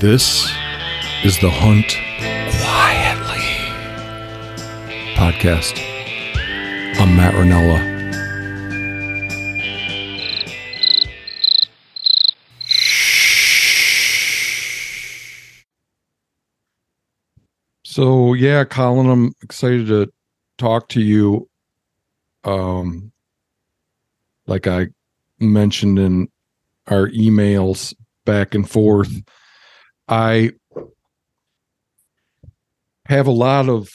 This is the Hunt Quietly podcast. I'm Matt Ranella. So yeah, Colin, I'm excited to talk to you. Um, like I mentioned in our emails back and forth, I have a lot of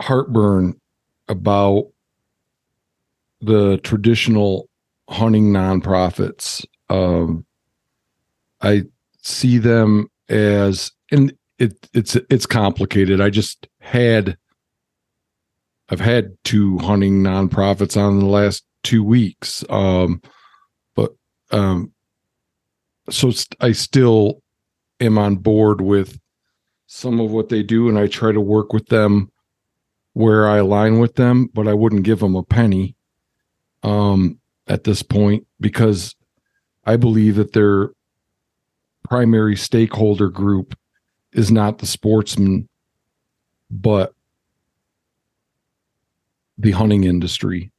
heartburn about the traditional hunting nonprofits. Um, I see them as, and it it's it's complicated. I just had, I've had two hunting nonprofits on the last two weeks. Um, but um, so st- I still am on board with some of what they do, and I try to work with them where I align with them, but I wouldn't give them a penny um, at this point because I believe that their primary stakeholder group is not the sportsman, but the hunting industry.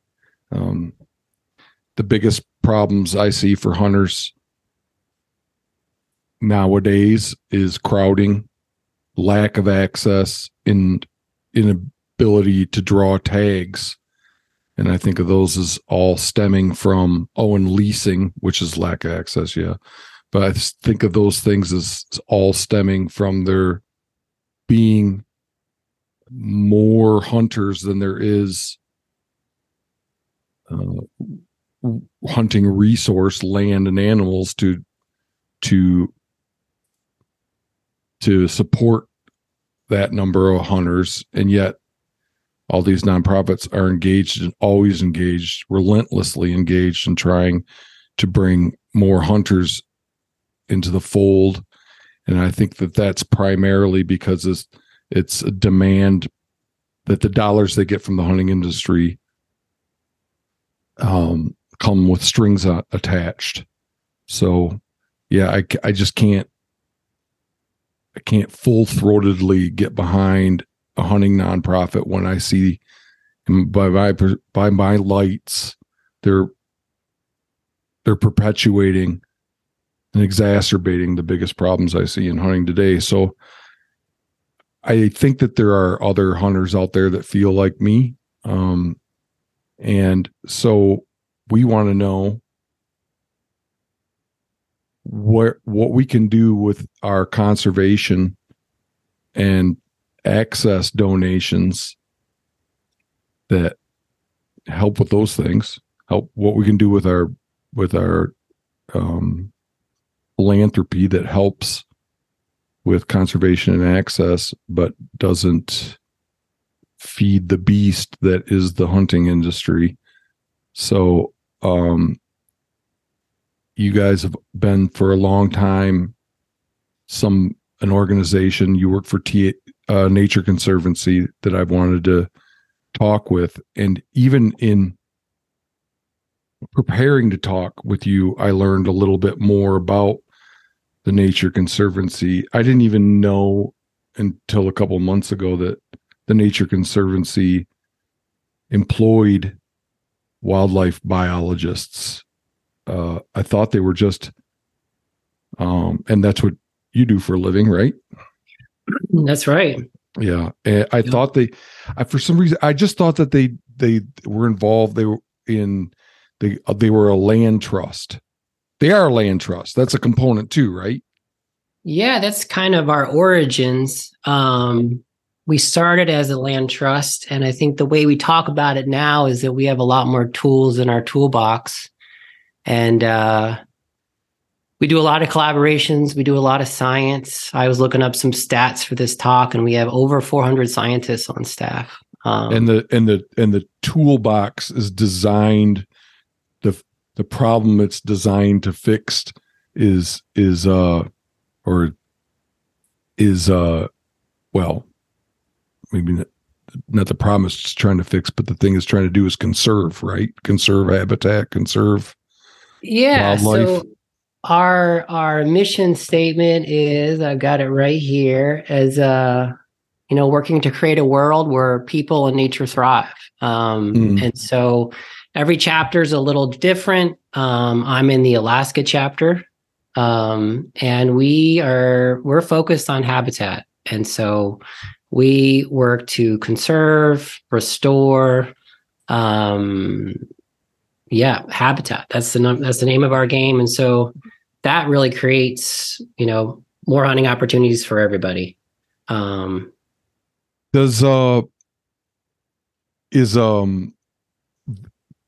Um, the biggest problems I see for hunters nowadays is crowding, lack of access, and inability to draw tags. And I think of those as all stemming from oh, leasing, which is lack of access, yeah. But I think of those things as all stemming from there being more hunters than there is uh, hunting resource land and animals to to to support that number of hunters and yet all these nonprofits are engaged and always engaged relentlessly engaged in trying to bring more hunters into the fold. And i think that that's primarily because it's it's a demand that the dollars they get from the hunting industry um, come with strings attached. So yeah I, I just can't I can't full throatedly get behind a hunting nonprofit when I see by my by my lights they're they're perpetuating and exacerbating the biggest problems I see in hunting today. So I think that there are other hunters out there that feel like me. Um, and so we want to know what what we can do with our conservation and access donations that help with those things help what we can do with our with our um, philanthropy that helps with conservation and access but doesn't feed the beast that is the hunting industry. So um you guys have been for a long time some an organization you work for T, uh, nature conservancy that i've wanted to talk with. And even in preparing to talk with you i learned a little bit more about the nature conservancy. I didn't even know until a couple months ago that the nature conservancy employed wildlife biologists uh, I thought they were just, um, and that's what you do for a living, right? That's right. Yeah, and I thought they, I for some reason, I just thought that they they were involved. They were in, they uh, they were a land trust. They are a land trust. That's a component too, right? Yeah, that's kind of our origins. Um, we started as a land trust, and I think the way we talk about it now is that we have a lot more tools in our toolbox and uh, we do a lot of collaborations. We do a lot of science. I was looking up some stats for this talk, and we have over 400 scientists on staff. Um, and the and the and the toolbox is designed the the problem it's designed to fix is is uh or is uh well maybe not, not the problem it's trying to fix but the thing it's trying to do is conserve right conserve habitat conserve yeah. Wildlife. So our our mission statement is I've got it right here as uh you know working to create a world where people and nature thrive. Um, mm. And so every chapter is a little different. Um, I'm in the Alaska chapter, um, and we are we're focused on habitat, and so we work to conserve, restore, um, yeah, habitat. That's the that's the name of our game, and so that really creates you know more hunting opportunities for everybody. Um, Does uh is um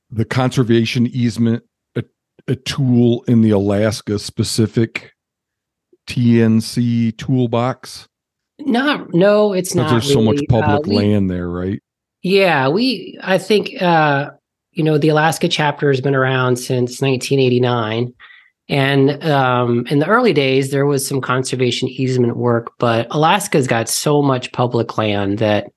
the conservation easement a, a tool in the Alaska specific TNC toolbox? Not no, it's not. There's really. so much public uh, we, land there, right? Yeah, we I think uh you know the Alaska chapter has been around since 1989. And um, in the early days, there was some conservation easement work, but Alaska's got so much public land that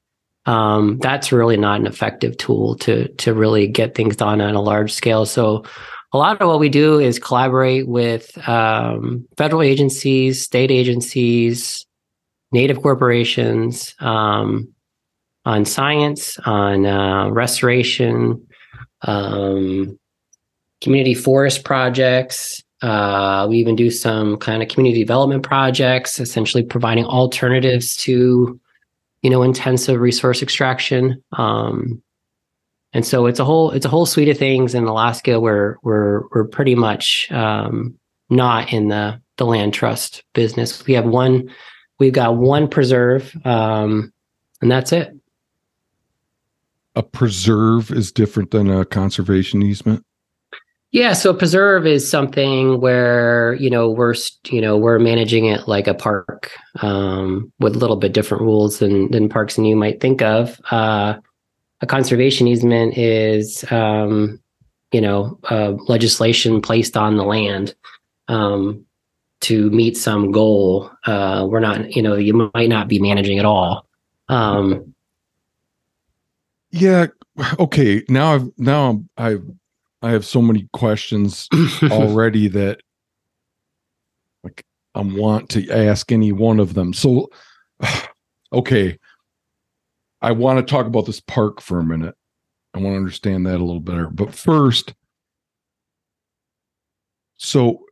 um, that's really not an effective tool to to really get things done on a large scale. So a lot of what we do is collaborate with um, federal agencies, state agencies, native corporations um, on science, on uh, restoration, um, community forest projects. Uh, we even do some kind of community development projects, essentially providing alternatives to you know intensive resource extraction um, and so it's a whole it's a whole suite of things in alaska where we're we're pretty much um, not in the the land trust business we have one we've got one preserve um, and that's it a preserve is different than a conservation easement yeah, so preserve is something where you know we're you know we're managing it like a park um, with a little bit different rules than than parks and you might think of. Uh, a conservation easement is um, you know uh, legislation placed on the land um, to meet some goal. Uh, we're not you know you might not be managing at all. Um, yeah. Okay. Now I've now I've I have so many questions already that like I want to ask any one of them. So okay. I want to talk about this park for a minute. I want to understand that a little better. But first, so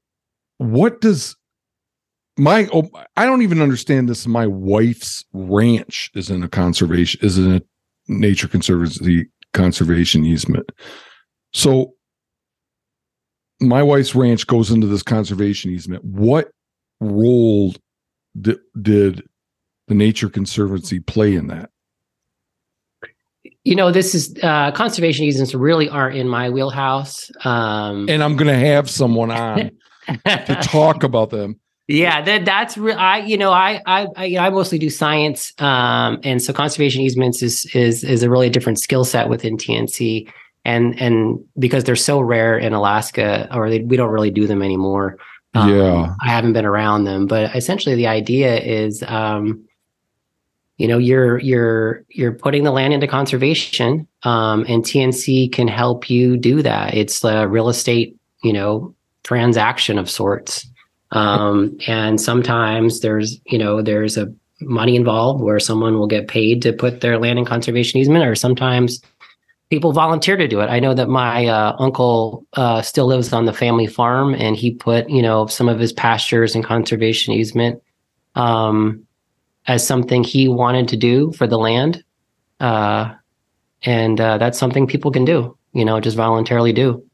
what does my oh, I don't even understand this. My wife's ranch is in a conservation is in a nature conservancy conservation easement. So my wife's ranch goes into this conservation easement. What role did, did the Nature Conservancy play in that? You know, this is uh, conservation easements really aren't in my wheelhouse. Um, and I'm going to have someone on to talk about them. Yeah, that that's re- I you know I I I, I mostly do science, um, and so conservation easements is is is a really different skill set within TNC and and because they're so rare in Alaska, or they, we don't really do them anymore. Um, yeah, I haven't been around them, but essentially the idea is, um, you know, you're you're you're putting the land into conservation, um, and TNC can help you do that. It's a real estate, you know, transaction of sorts, um, and sometimes there's you know there's a money involved where someone will get paid to put their land in conservation easement, or sometimes people volunteer to do it. I know that my uh, uncle uh, still lives on the family farm, and he put you know some of his pastures and conservation easement um, as something he wanted to do for the land, uh, and uh, that's something people can do. You know, just voluntarily do.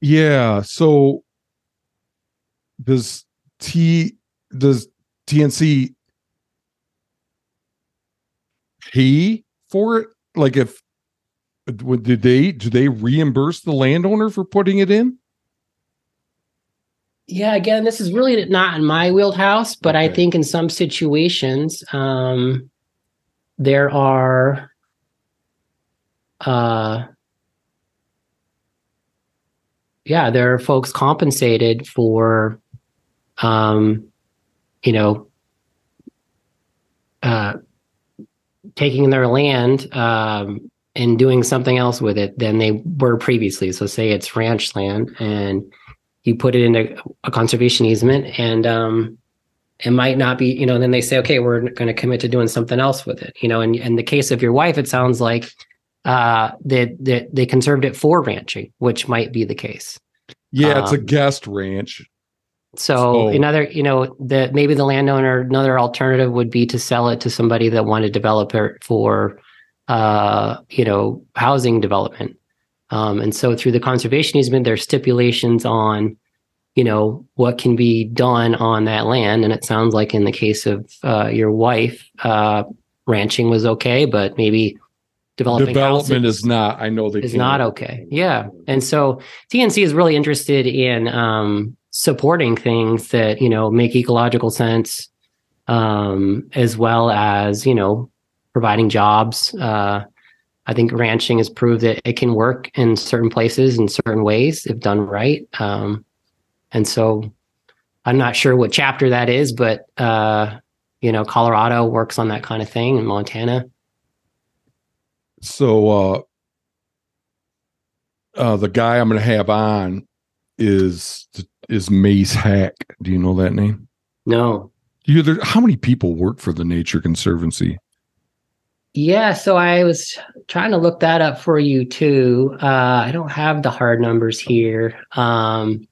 Yeah. So does T does TNC pay for it? Like if did they do they reimburse the landowner for putting it in? Yeah, again, this is really not in my wheelhouse, but okay. I think in some situations, um, there are uh, yeah, there are folks compensated for um, you know, uh, taking their land um, and doing something else with it than they were previously. So say it's ranch land and you put it in a, conservation easement and um, it might not be, you know, then they say, okay, we're going to commit to doing something else with it, you know. And in the case of your wife, it sounds like uh, that they, they conserved it for ranching, which might be the case. Yeah, it's um, a guest ranch. So, another, you know, that maybe the landowner, another alternative would be to sell it to somebody that want to develop it for, uh, you know, housing development. Um, and so through the conservation easement, there's stipulations on, you know, what can be done on that land. And it sounds like in the case of uh, your wife, uh, ranching was okay, but maybe developing development is not. I know that is not okay. Yeah, and so TNC is really interested in um, supporting things that you know make ecological sense, um, as well as you know providing jobs. Uh, I think ranching has proved that it can work in certain places in certain ways if done right. Um, and so I'm not sure what chapter that is, but uh, you know, Colorado works on that kind of thing in Montana. So uh uh the guy I'm gonna have on is is Mace Hack. Do you know that name? No. You there, how many people work for the Nature Conservancy? Yeah, so I was trying to look that up for you too. Uh, I don't have the hard numbers here, um,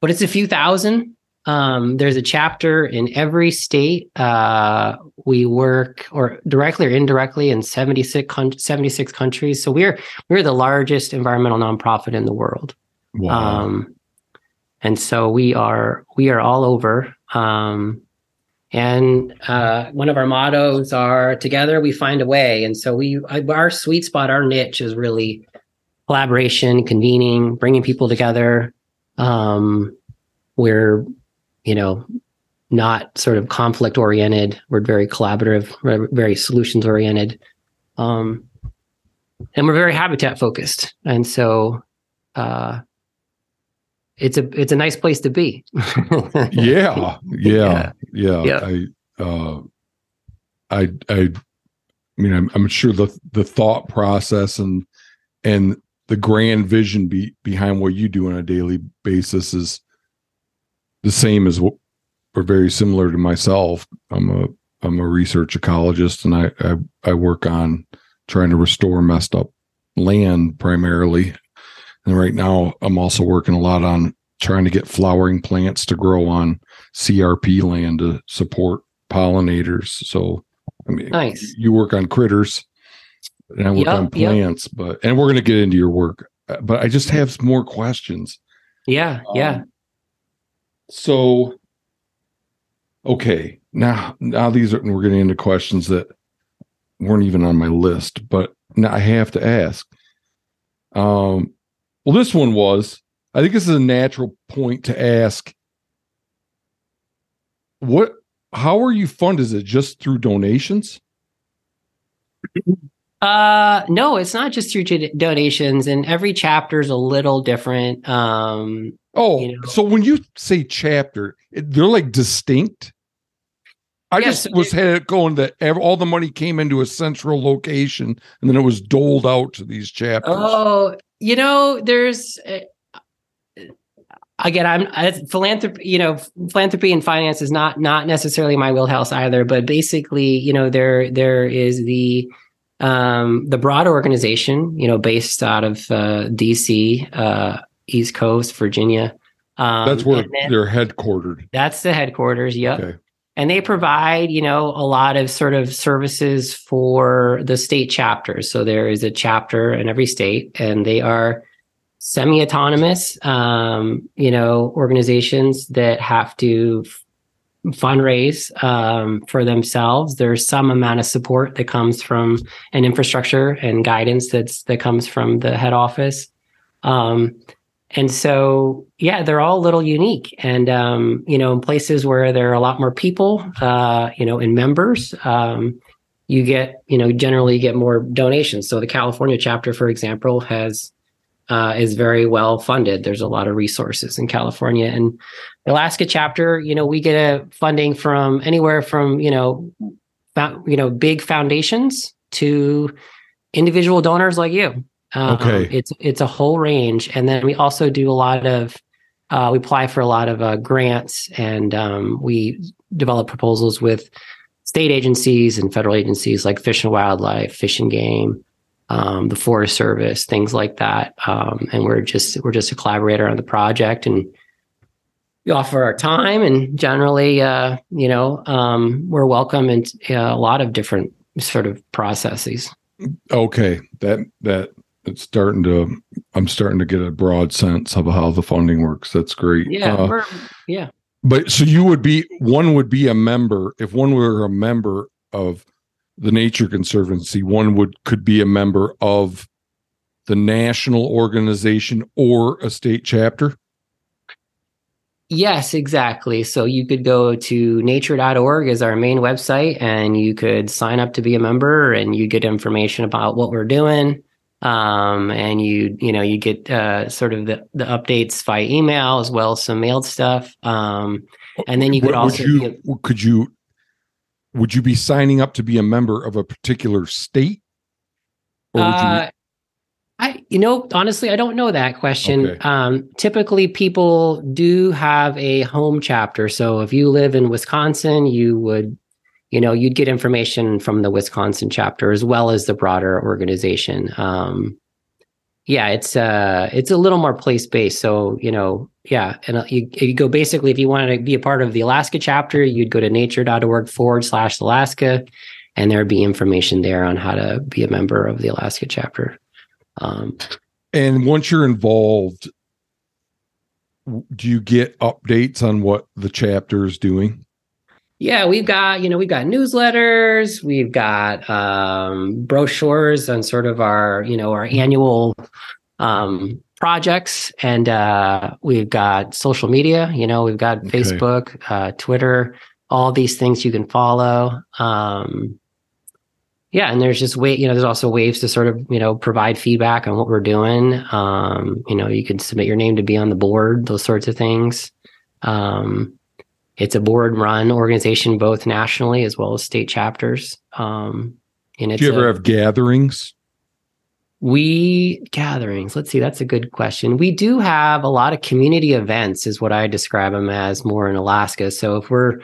but it's a few thousand. Um, there's a chapter in every state. Uh, we work or directly or indirectly in 76, 76 countries. So we're we're the largest environmental nonprofit in the world. Wow. Um, and so we are we are all over. Um, and uh, one of our mottos are together we find a way. And so we our sweet spot, our niche is really collaboration, convening, bringing people together. Um, we're you know not sort of conflict oriented. We're very collaborative, very solutions oriented. Um, and we're very habitat focused. And so uh, it's a it's a nice place to be. yeah, yeah, yeah, yeah. I uh, I I mean I'm, I'm sure the the thought process and and the grand vision be, behind what you do on a daily basis is the same as what or very similar to myself. I'm a I'm a research ecologist and I, I I work on trying to restore messed up land primarily and right now, I'm also working a lot on trying to get flowering plants to grow on CRP land to support pollinators. So, I mean, nice. You work on critters, and I work yep, on plants. Yep. But and we're going to get into your work. Uh, but I just have some more questions. Yeah, um, yeah. So, okay, now now these are we're getting into questions that weren't even on my list, but now I have to ask. Um, well, this one was. I think this is a natural point to ask. What? How are you funded? Is it just through donations? Uh, no, it's not just through donations, and every chapter is a little different. Um, oh, you know. so when you say chapter, they're like distinct. I just was had it going that all the money came into a central location and then it was doled out to these chapters. Oh, you know, there's uh, again, I'm philanthropy. You know, philanthropy and finance is not not necessarily my wheelhouse either. But basically, you know, there there is the um, the broad organization, you know, based out of uh, DC, uh, East Coast, Virginia. Um, that's where then, they're headquartered. That's the headquarters. Yep. Okay and they provide you know a lot of sort of services for the state chapters. So there is a chapter in every state and they are semi-autonomous um, you know organizations that have to f- fundraise um, for themselves. There's some amount of support that comes from an infrastructure and guidance that's that comes from the head office. Um, and so, yeah, they're all a little unique. And, um, you know, in places where there are a lot more people, uh, you know, in members, um, you get, you know, generally get more donations. So the California chapter, for example, has, uh, is very well funded. There's a lot of resources in California. And the Alaska chapter, you know, we get a funding from anywhere from, you know, you know, big foundations to individual donors like you. Um, okay. It's it's a whole range, and then we also do a lot of uh, we apply for a lot of uh, grants and um, we develop proposals with state agencies and federal agencies like Fish and Wildlife, Fish and Game, um, the Forest Service, things like that. Um, and we're just we're just a collaborator on the project, and we offer our time. And generally, uh, you know, um, we're welcome in uh, a lot of different sort of processes. Okay, that that it's starting to. I'm starting to get a broad sense of how the funding works. That's great. Yeah, uh, yeah. But so you would be one would be a member if one were a member of the Nature Conservancy, one would could be a member of the national organization or a state chapter. Yes, exactly. So you could go to nature.org as our main website and you could sign up to be a member and you get information about what we're doing. Um, and you, you know, you get uh, sort of the, the updates via email as well as some mailed stuff. Um, and then you could would, also, you, could you, would you be signing up to be a member of a particular state? Or would uh, you, I, you know, honestly, I don't know that question. Okay. Um, typically, people do have a home chapter. So if you live in Wisconsin, you would, you know, you'd get information from the Wisconsin chapter as well as the broader organization. Um, yeah, it's uh, it's a little more place based. So you know, yeah, and uh, you, you go basically if you wanted to be a part of the Alaska chapter, you'd go to nature.org forward slash Alaska, and there'd be information there on how to be a member of the Alaska chapter. Um, and once you're involved, do you get updates on what the chapter is doing? Yeah, we've got, you know, we've got newsletters, we've got um, brochures on sort of our, you know, our annual um, projects, and uh, we've got social media. You know, we've got okay. Facebook, uh, Twitter, all these things you can follow. Um, yeah and there's just way you know there's also ways to sort of you know provide feedback on what we're doing um, you know you can submit your name to be on the board those sorts of things um, it's a board run organization both nationally as well as state chapters um, and do you ever a, have gatherings? We gatherings let's see that's a good question. We do have a lot of community events is what i describe them as more in alaska. So if we're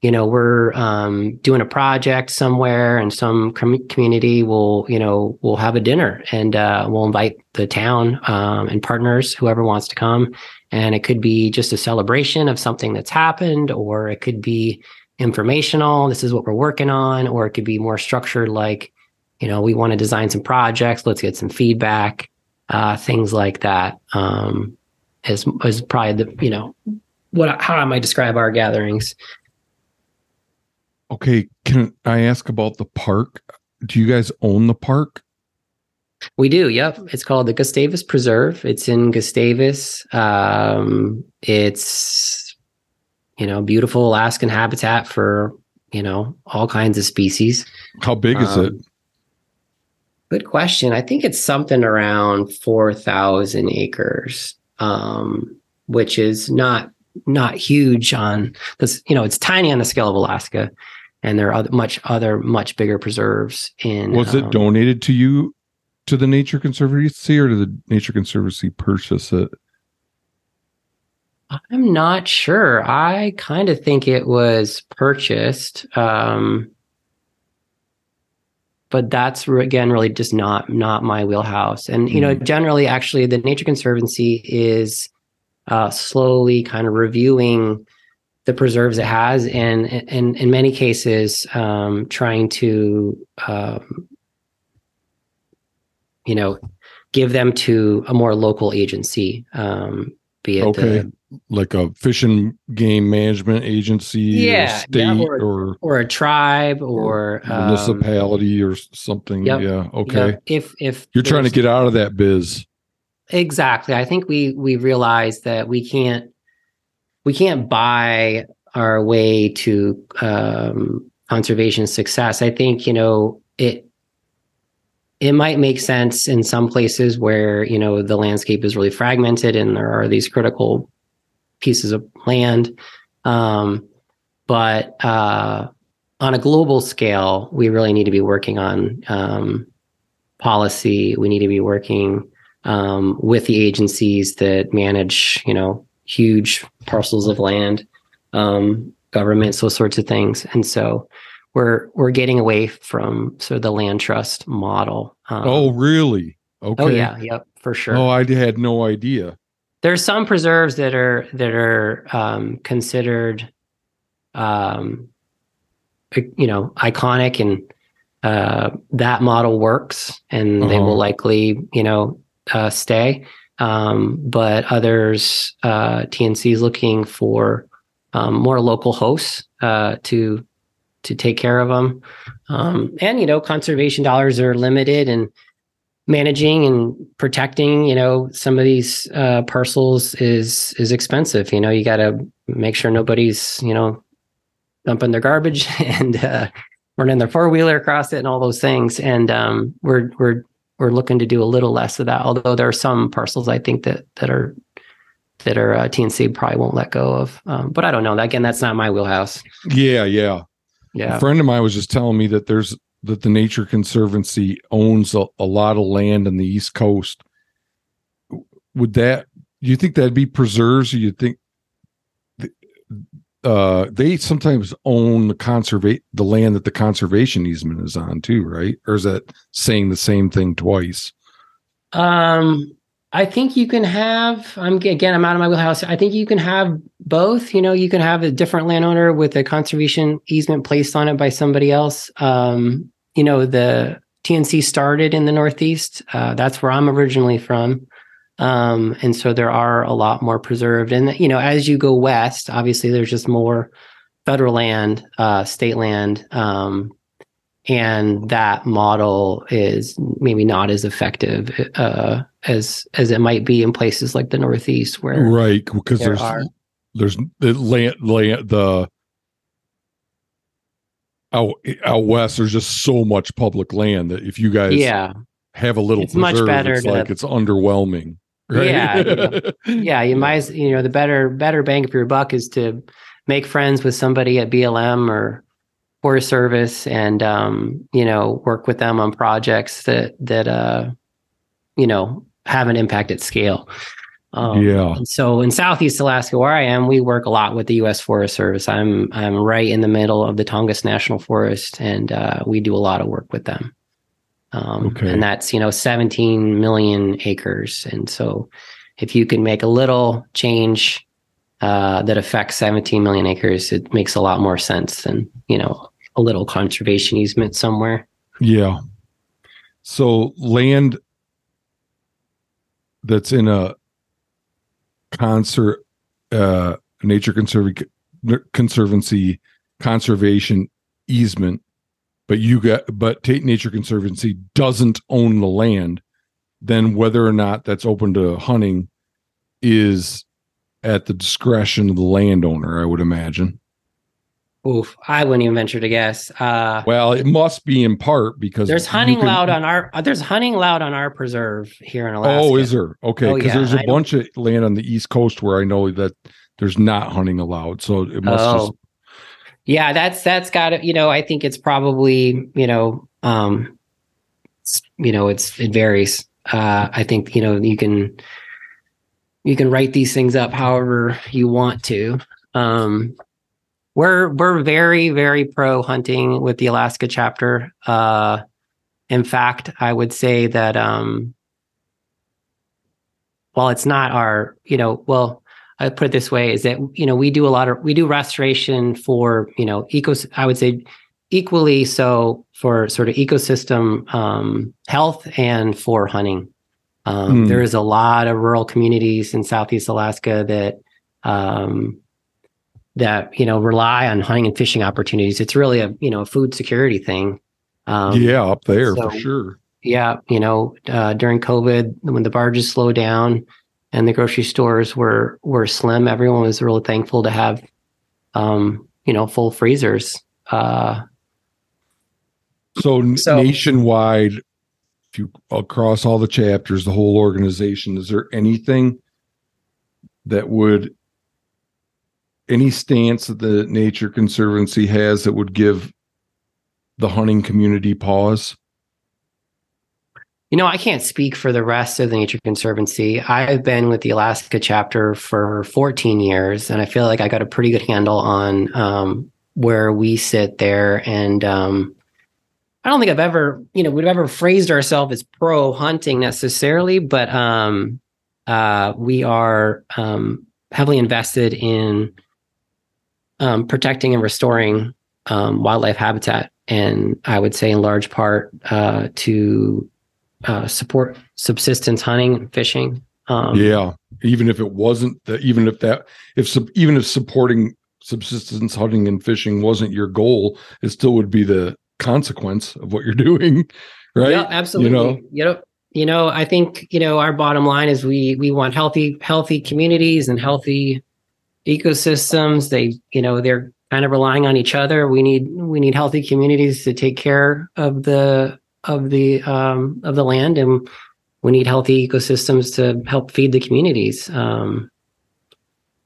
you know we're um, doing a project somewhere and some com- community will you know we'll have a dinner and uh, we'll invite the town um, and partners whoever wants to come and it could be just a celebration of something that's happened or it could be informational this is what we're working on or it could be more structured like you know we want to design some projects let's get some feedback uh, things like that um, is is probably the you know what how I might describe our gatherings Okay, can I ask about the park? Do you guys own the park? We do. Yep. It's called the Gustavus Preserve. It's in Gustavus. Um, it's you know beautiful Alaskan habitat for you know all kinds of species. How big is um, it? Good question. I think it's something around four thousand acres, um, which is not not huge on because you know it's tiny on the scale of Alaska and there are other, much other much bigger preserves in. Was um, it donated to you to the Nature Conservancy, or to the Nature Conservancy purchase it? I'm not sure. I kind of think it was purchased. Um, but that's again really just not not my wheelhouse. And you know, hmm. generally, actually, the Nature Conservancy is uh, slowly kind of reviewing the preserves it has, and, and in many cases, um, trying to, um, you know, give them to a more local agency, um, be it okay. like a fish and game management agency, yeah, state, yeah, or, or, or a tribe, or, or municipality, um, or something. Yep, yeah, okay. Yep. If if you're trying to get out of that biz, exactly. I think we we realize that we can't we can't buy our way to um, conservation success. I think you know it. It might make sense in some places where you know the landscape is really fragmented and there are these critical pieces of land, um, but uh, on a global scale, we really need to be working on um, policy. We need to be working um, with the agencies that manage, you know, huge parcels of land, um, governments, those sorts of things. And so we're we're getting away from sort of the land trust model. Um, oh, really? Okay. Oh, yeah. Yep. For sure. Oh, I had no idea. There's some preserves that are that are um, considered, um, you know, iconic and uh, that model works, and uh-huh. they will uh-huh. likely, you know, uh, stay. Um, but others, uh, TNC is looking for um, more local hosts uh, to to take care of them. Um, and you know, conservation dollars are limited, and managing and protecting, you know, some of these uh, parcels is is expensive. You know, you got to make sure nobody's, you know, dumping their garbage and uh, running their four wheeler across it and all those things. And um, we're we're we're looking to do a little less of that. Although there are some parcels I think that that are that are uh, TNC probably won't let go of. Um, but I don't know. Again, that's not my wheelhouse. Yeah, yeah, yeah. A friend of mine was just telling me that there's that the Nature Conservancy owns a, a lot of land on the East Coast. Would that you think that'd be preserves? Or you think uh, they sometimes own the conservate the land that the conservation easement is on too, right? Or is that saying the same thing twice? Um, I think you can have. I'm again. I'm out of my wheelhouse. I think you can have both. You know, you can have a different landowner with a conservation easement placed on it by somebody else. Um, you know, the TNC started in the Northeast. Uh, that's where I'm originally from. Um, and so there are a lot more preserved. And, you know, as you go west, obviously there's just more federal land, uh, state land. Um, and that model is maybe not as effective uh, as as it might be in places like the Northeast, where right because there there's are, there's the land, land the out out west. There's just so much public land that if you guys yeah have a little, it's much better. It's to, like it's underwhelming. Right? Yeah, you know, yeah. You might, you know, the better better bang for your buck is to make friends with somebody at BLM or Forest Service, and um, you know, work with them on projects that that uh, you know have an impact at scale. Um, yeah. So in Southeast Alaska, where I am, we work a lot with the U.S. Forest Service. I'm I'm right in the middle of the Tongass National Forest, and uh, we do a lot of work with them. Um, okay. And that's, you know, 17 million acres. And so if you can make a little change uh, that affects 17 million acres, it makes a lot more sense than, you know, a little conservation easement somewhere. Yeah. So land that's in a concert, uh, nature conserv- conservancy conservation easement but you get but Tate Nature Conservancy doesn't own the land, then whether or not that's open to hunting is at the discretion of the landowner, I would imagine. Oof, I wouldn't even venture to guess. Uh, well, it must be in part because there's hunting can, loud on our uh, there's hunting loud on our preserve here in Alaska. Oh, is there? Okay, because oh, yeah, there's a I bunch of land on the east coast where I know that there's not hunting allowed, so it must oh. just yeah, that's that's got to, you know, I think it's probably, you know, um you know, it's it varies. Uh I think, you know, you can you can write these things up however you want to. Um we're we're very very pro hunting with the Alaska chapter. Uh in fact, I would say that um while it's not our, you know, well, I put it this way is that you know we do a lot of we do restoration for you know ecos I would say equally so for sort of ecosystem um, health and for hunting. Um, mm. There is a lot of rural communities in Southeast Alaska that um, that you know rely on hunting and fishing opportunities. It's really a you know a food security thing. Um, yeah, up there so, for sure. Yeah, you know uh, during COVID when the barges slow down and the grocery stores were were slim. Everyone was really thankful to have, um, you know, full freezers. Uh, so, so nationwide, if you across all the chapters, the whole organization, is there anything that would any stance that the Nature Conservancy has that would give the hunting community pause? You know, I can't speak for the rest of the Nature Conservancy. I've been with the Alaska chapter for 14 years, and I feel like I got a pretty good handle on um, where we sit there. And um, I don't think I've ever, you know, we've ever phrased ourselves as pro hunting necessarily, but um, uh, we are um, heavily invested in um, protecting and restoring um, wildlife habitat. And I would say, in large part, uh, to uh, support subsistence hunting and fishing. Um, yeah, even if it wasn't that, even if that, if even if supporting subsistence hunting and fishing wasn't your goal, it still would be the consequence of what you're doing, right? Yeah, absolutely. You know, you know, you know, I think you know our bottom line is we we want healthy healthy communities and healthy ecosystems. They you know they're kind of relying on each other. We need we need healthy communities to take care of the of the um, of the land, and we need healthy ecosystems to help feed the communities. Um,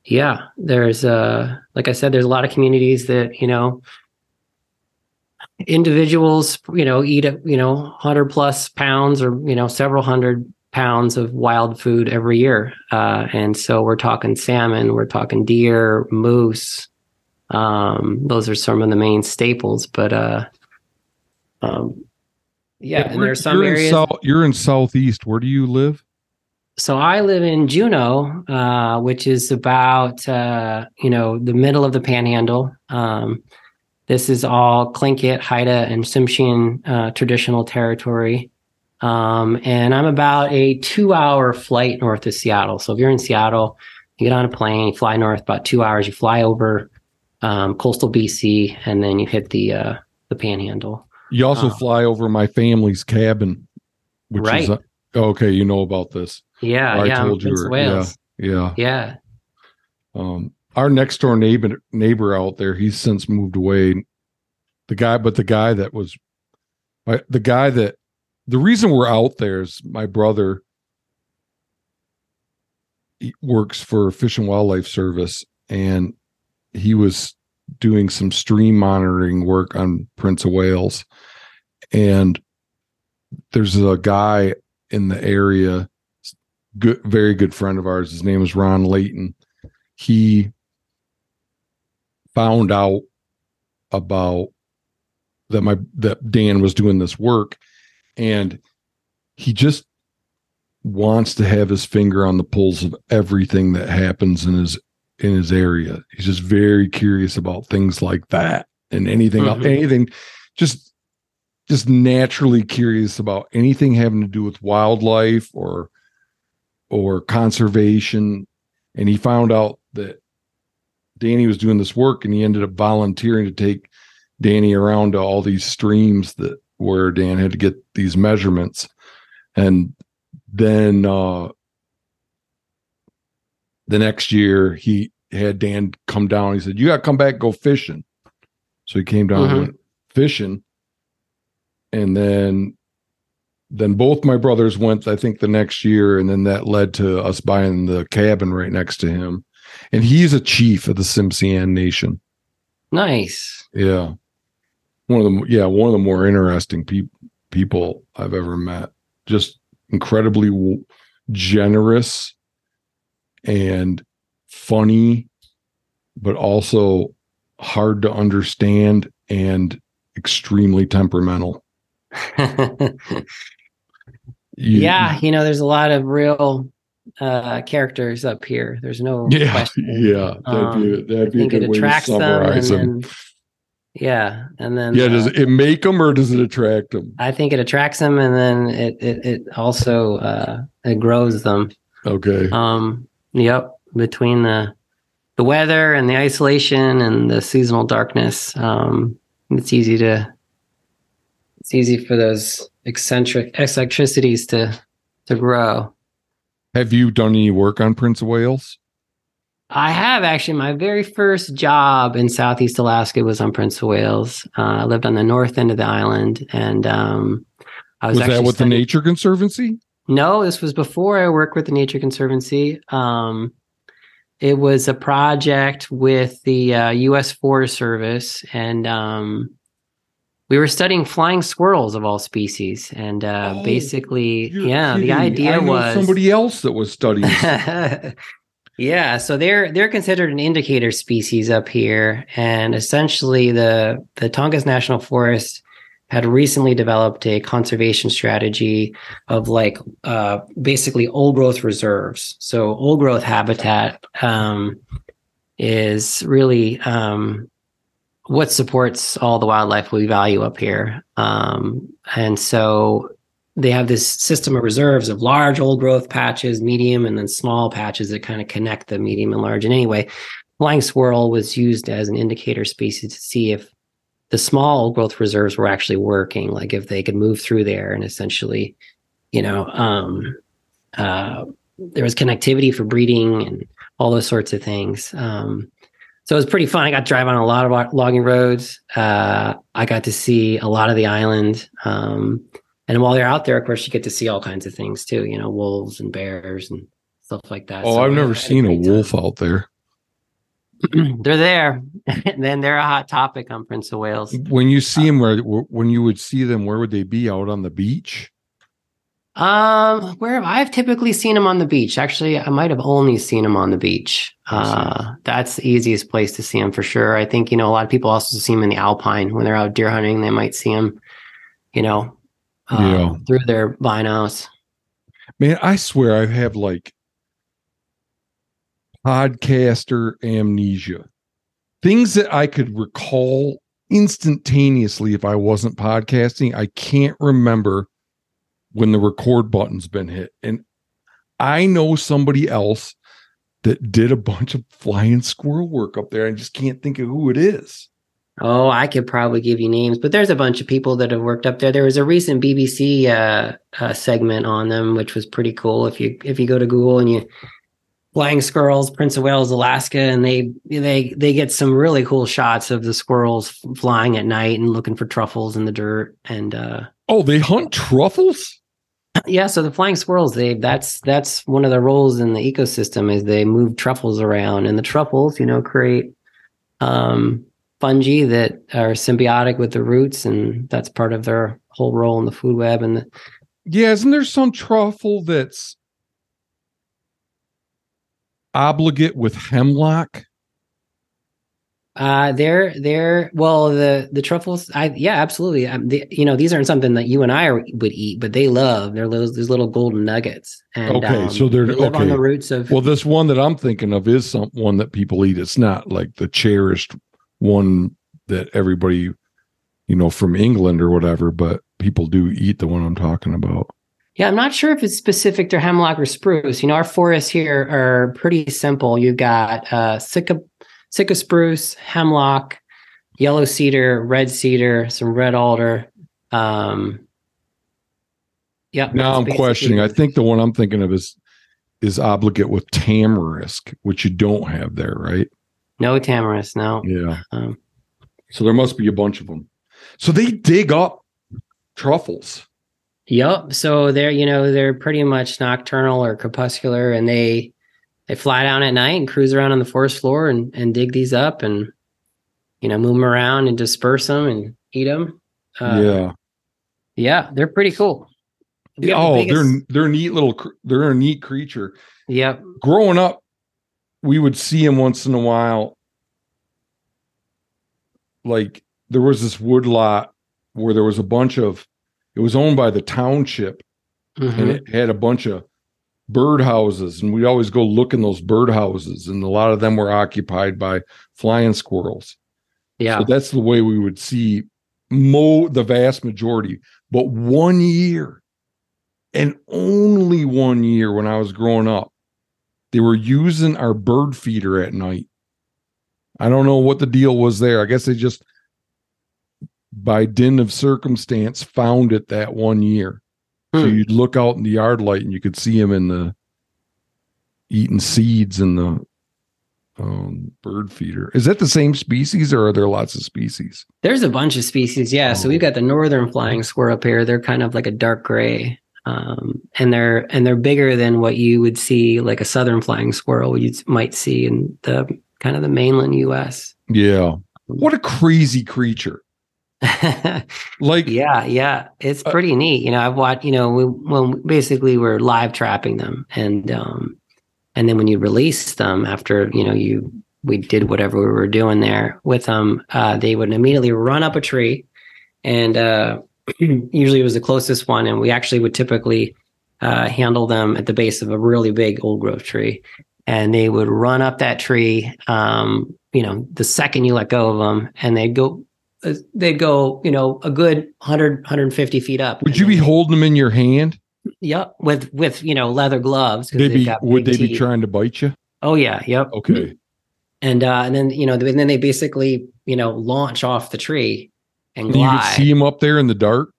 yeah, there's uh, like I said, there's a lot of communities that you know individuals you know eat you know 100 plus pounds or you know several hundred pounds of wild food every year uh, and so we're talking salmon we're talking deer moose um, those are some of the main staples but uh, um, yeah, and there's some you're areas. In South, you're in southeast. Where do you live? So I live in Juneau, uh, which is about uh, you know the middle of the Panhandle. Um, this is all Tlingit, Haida, and Tsimshian uh, traditional territory. Um, and I'm about a two-hour flight north of Seattle. So if you're in Seattle, you get on a plane, you fly north about two hours. You fly over um, coastal BC, and then you hit the uh, the Panhandle. You also uh, fly over my family's cabin, which right. is uh, okay. You know about this? Yeah, yeah. I told you. Yeah, yeah, yeah. Um, our next door neighbor neighbor out there, he's since moved away. The guy, but the guy that was, the guy that, the reason we're out there is my brother works for Fish and Wildlife Service, and he was doing some stream monitoring work on Prince of Wales. And there's a guy in the area, good, very good friend of ours. His name is Ron Layton. He found out about that my that Dan was doing this work and he just wants to have his finger on the pulse of everything that happens in his in his area. He's just very curious about things like that and anything mm-hmm. anything just just naturally curious about anything having to do with wildlife or or conservation and he found out that Danny was doing this work and he ended up volunteering to take Danny around to all these streams that where Dan had to get these measurements and then uh the next year he had Dan come down. He said, You got to come back go fishing. So he came down mm-hmm. and went fishing. And then then both my brothers went, I think, the next year, and then that led to us buying the cabin right next to him. And he's a chief of the Tsimshian Nation. Nice. Yeah. One of the yeah, one of the more interesting pe- people I've ever met. Just incredibly w- generous and funny, but also hard to understand and extremely temperamental. you, yeah, you know, there's a lot of real uh characters up here. There's no yeah, question. Yeah, that'd be, um, that'd be a good way to summarize them. them. Yeah, and then yeah, does uh, it make them or does it attract them? I think it attracts them, and then it it, it also uh, it grows them. Okay. Um. Yep. Between the the weather and the isolation and the seasonal darkness, um, it's easy to it's easy for those eccentric eccentricities to to grow. Have you done any work on Prince of Wales? I have actually. My very first job in Southeast Alaska was on Prince of Wales. Uh, I lived on the north end of the island, and um, I was. Was that with studying... the Nature Conservancy? No, this was before I worked with the Nature Conservancy. Um, it was a project with the uh, U.S. Forest Service, and um, we were studying flying squirrels of all species, and uh, Oh, basically, yeah, the kidding me. idea I was somebody else that was studying. yeah, so they're they're considered an indicator species up here, and essentially the the Tongass National Forest had recently developed a conservation strategy of like uh, basically old growth reserves. So old growth habitat um, is really um, what supports all the wildlife we value up here, um, and so they have this system of reserves of large old growth patches, medium, and then small patches that kind of connect the medium and large. And anyway, flying squirrel was used as an indicator species to see if the small growth reserves were actually working, like if they could move through there and essentially, you know, um, uh, there was connectivity for breeding and all those sorts of things. Um, so it was pretty fun. I got to drive on a lot of logging roads. Uh, I got to see a lot of the island. Um, and while you're out there, of course, you get to see all kinds of things too, you know, wolves and bears and stuff like that. oh, So I've never seen a great time. wolf out there. they're there. and then they're a hot topic on Prince of Wales. When you see them, where when you would see them, where would they be? Out on the beach? Um, where have I've typically seen them on the beach. Actually, I might have only seen them on the beach. Uh, that's the easiest place to see them for sure. I think, you know, a lot of people also see them in the Alpine when they're out deer hunting. They might see them, you know, Yeah. Um, through their binos. Man, I swear I have like podcaster amnesia. Things that I could recall instantaneously if I wasn't podcasting. I can't remember when the record button's been hit. And I know somebody else that did a bunch of flying squirrel work up there. I just can't think of who it is. Oh, I could probably give you names, but there's a bunch of people that have worked up there. There was a recent BBC uh, uh, segment on them, which was pretty cool. If you if you go to Google and you flying squirrels, Prince of Wales, Alaska, and they they they get some really cool shots of the squirrels flying at night and looking for truffles in the dirt. And uh, Oh, they hunt truffles? yeah, so the flying squirrels, they that's that's one of their roles in the ecosystem is they move truffles around, and the truffles, you know, create um, fungi that are symbiotic with the roots, and that's part of their whole role in the food web. And the, Yeah, isn't there some truffle that's obligate with hemlock? uh, they're they're well, the the truffles, I yeah, absolutely. Um, the, you know, these aren't something that you and I are, would eat, but they love. They're those these little golden nuggets. And Okay, um, so they're- they live on the roots of Well, this one that I'm thinking of is some one that people eat. It's not like the cherished one that everybody, you know, from England or whatever, but people do eat the one I'm talking about. Yeah, I'm not sure if it's specific to hemlock or spruce. You know, our forests here are pretty simple. You've got uh, Sitka, Sitka spruce, hemlock, yellow cedar, red cedar, some red alder. Um, yeah. Now I'm questioning. I think the one I'm thinking of is is obligate with tamarisk, which you don't have there, right? No tamarisk. No. Yeah. Um, So there must be a bunch of them. So they dig up truffles. Yep. So they're you know they're pretty much nocturnal or crepuscular, and they they fly down at night and cruise around on the forest floor and and dig these up and you know move them around and disperse them and eat them. Uh, yeah. Yeah, they're pretty cool. We have the Oh, biggest- they're they're neat little. They're a neat creature. yep. growing up, we would see him once in a while. Like there was this wood lot where there was a bunch of, it was owned by the township and Mhm. it had a bunch of bird houses. And we'd always go look in those bird houses. And a lot of them were occupied by flying squirrels. Yeah. So that's the way we would see mo the vast majority. But one year, and only one year when I was growing up, they were using our bird feeder at night. I don't know what the deal was there. I guess they just by dint of circumstance found it that one year. So Hmm. you'd look out in the yard light and you could see him in the eating seeds in the um, bird feeder. Is that the same species or are there lots of species? There's a bunch of species. Yeah. So Oh. we've got the northern flying squirrel up here. They're kind of like a dark gray. Um, and they're and they're bigger than what you would see like a southern flying squirrel you might see in the kind of the mainland US. Yeah. What a crazy creature. like yeah, yeah, it's Uh, pretty neat. You know, I've watched. You know, we, when basically we're live trapping them, and um, and then when you release them after you know you we did whatever we were doing there with them, uh, they would immediately run up a tree, and uh, usually it was the closest one, and we actually would typically uh, handle them at the base of a really big old growth tree, and they would run up that tree. Um, you know, the second you let go of them, and they'd go uh, they'd go, you know, a good 100, 150 feet up. would you be holding them in your hand? Yep, with with you know leather gloves. They'd be got would they big be trying to bite you? Oh yeah, yep. Okay. And uh, and then you know, and then they basically you know launch off the tree and And you could see them up there in the dark.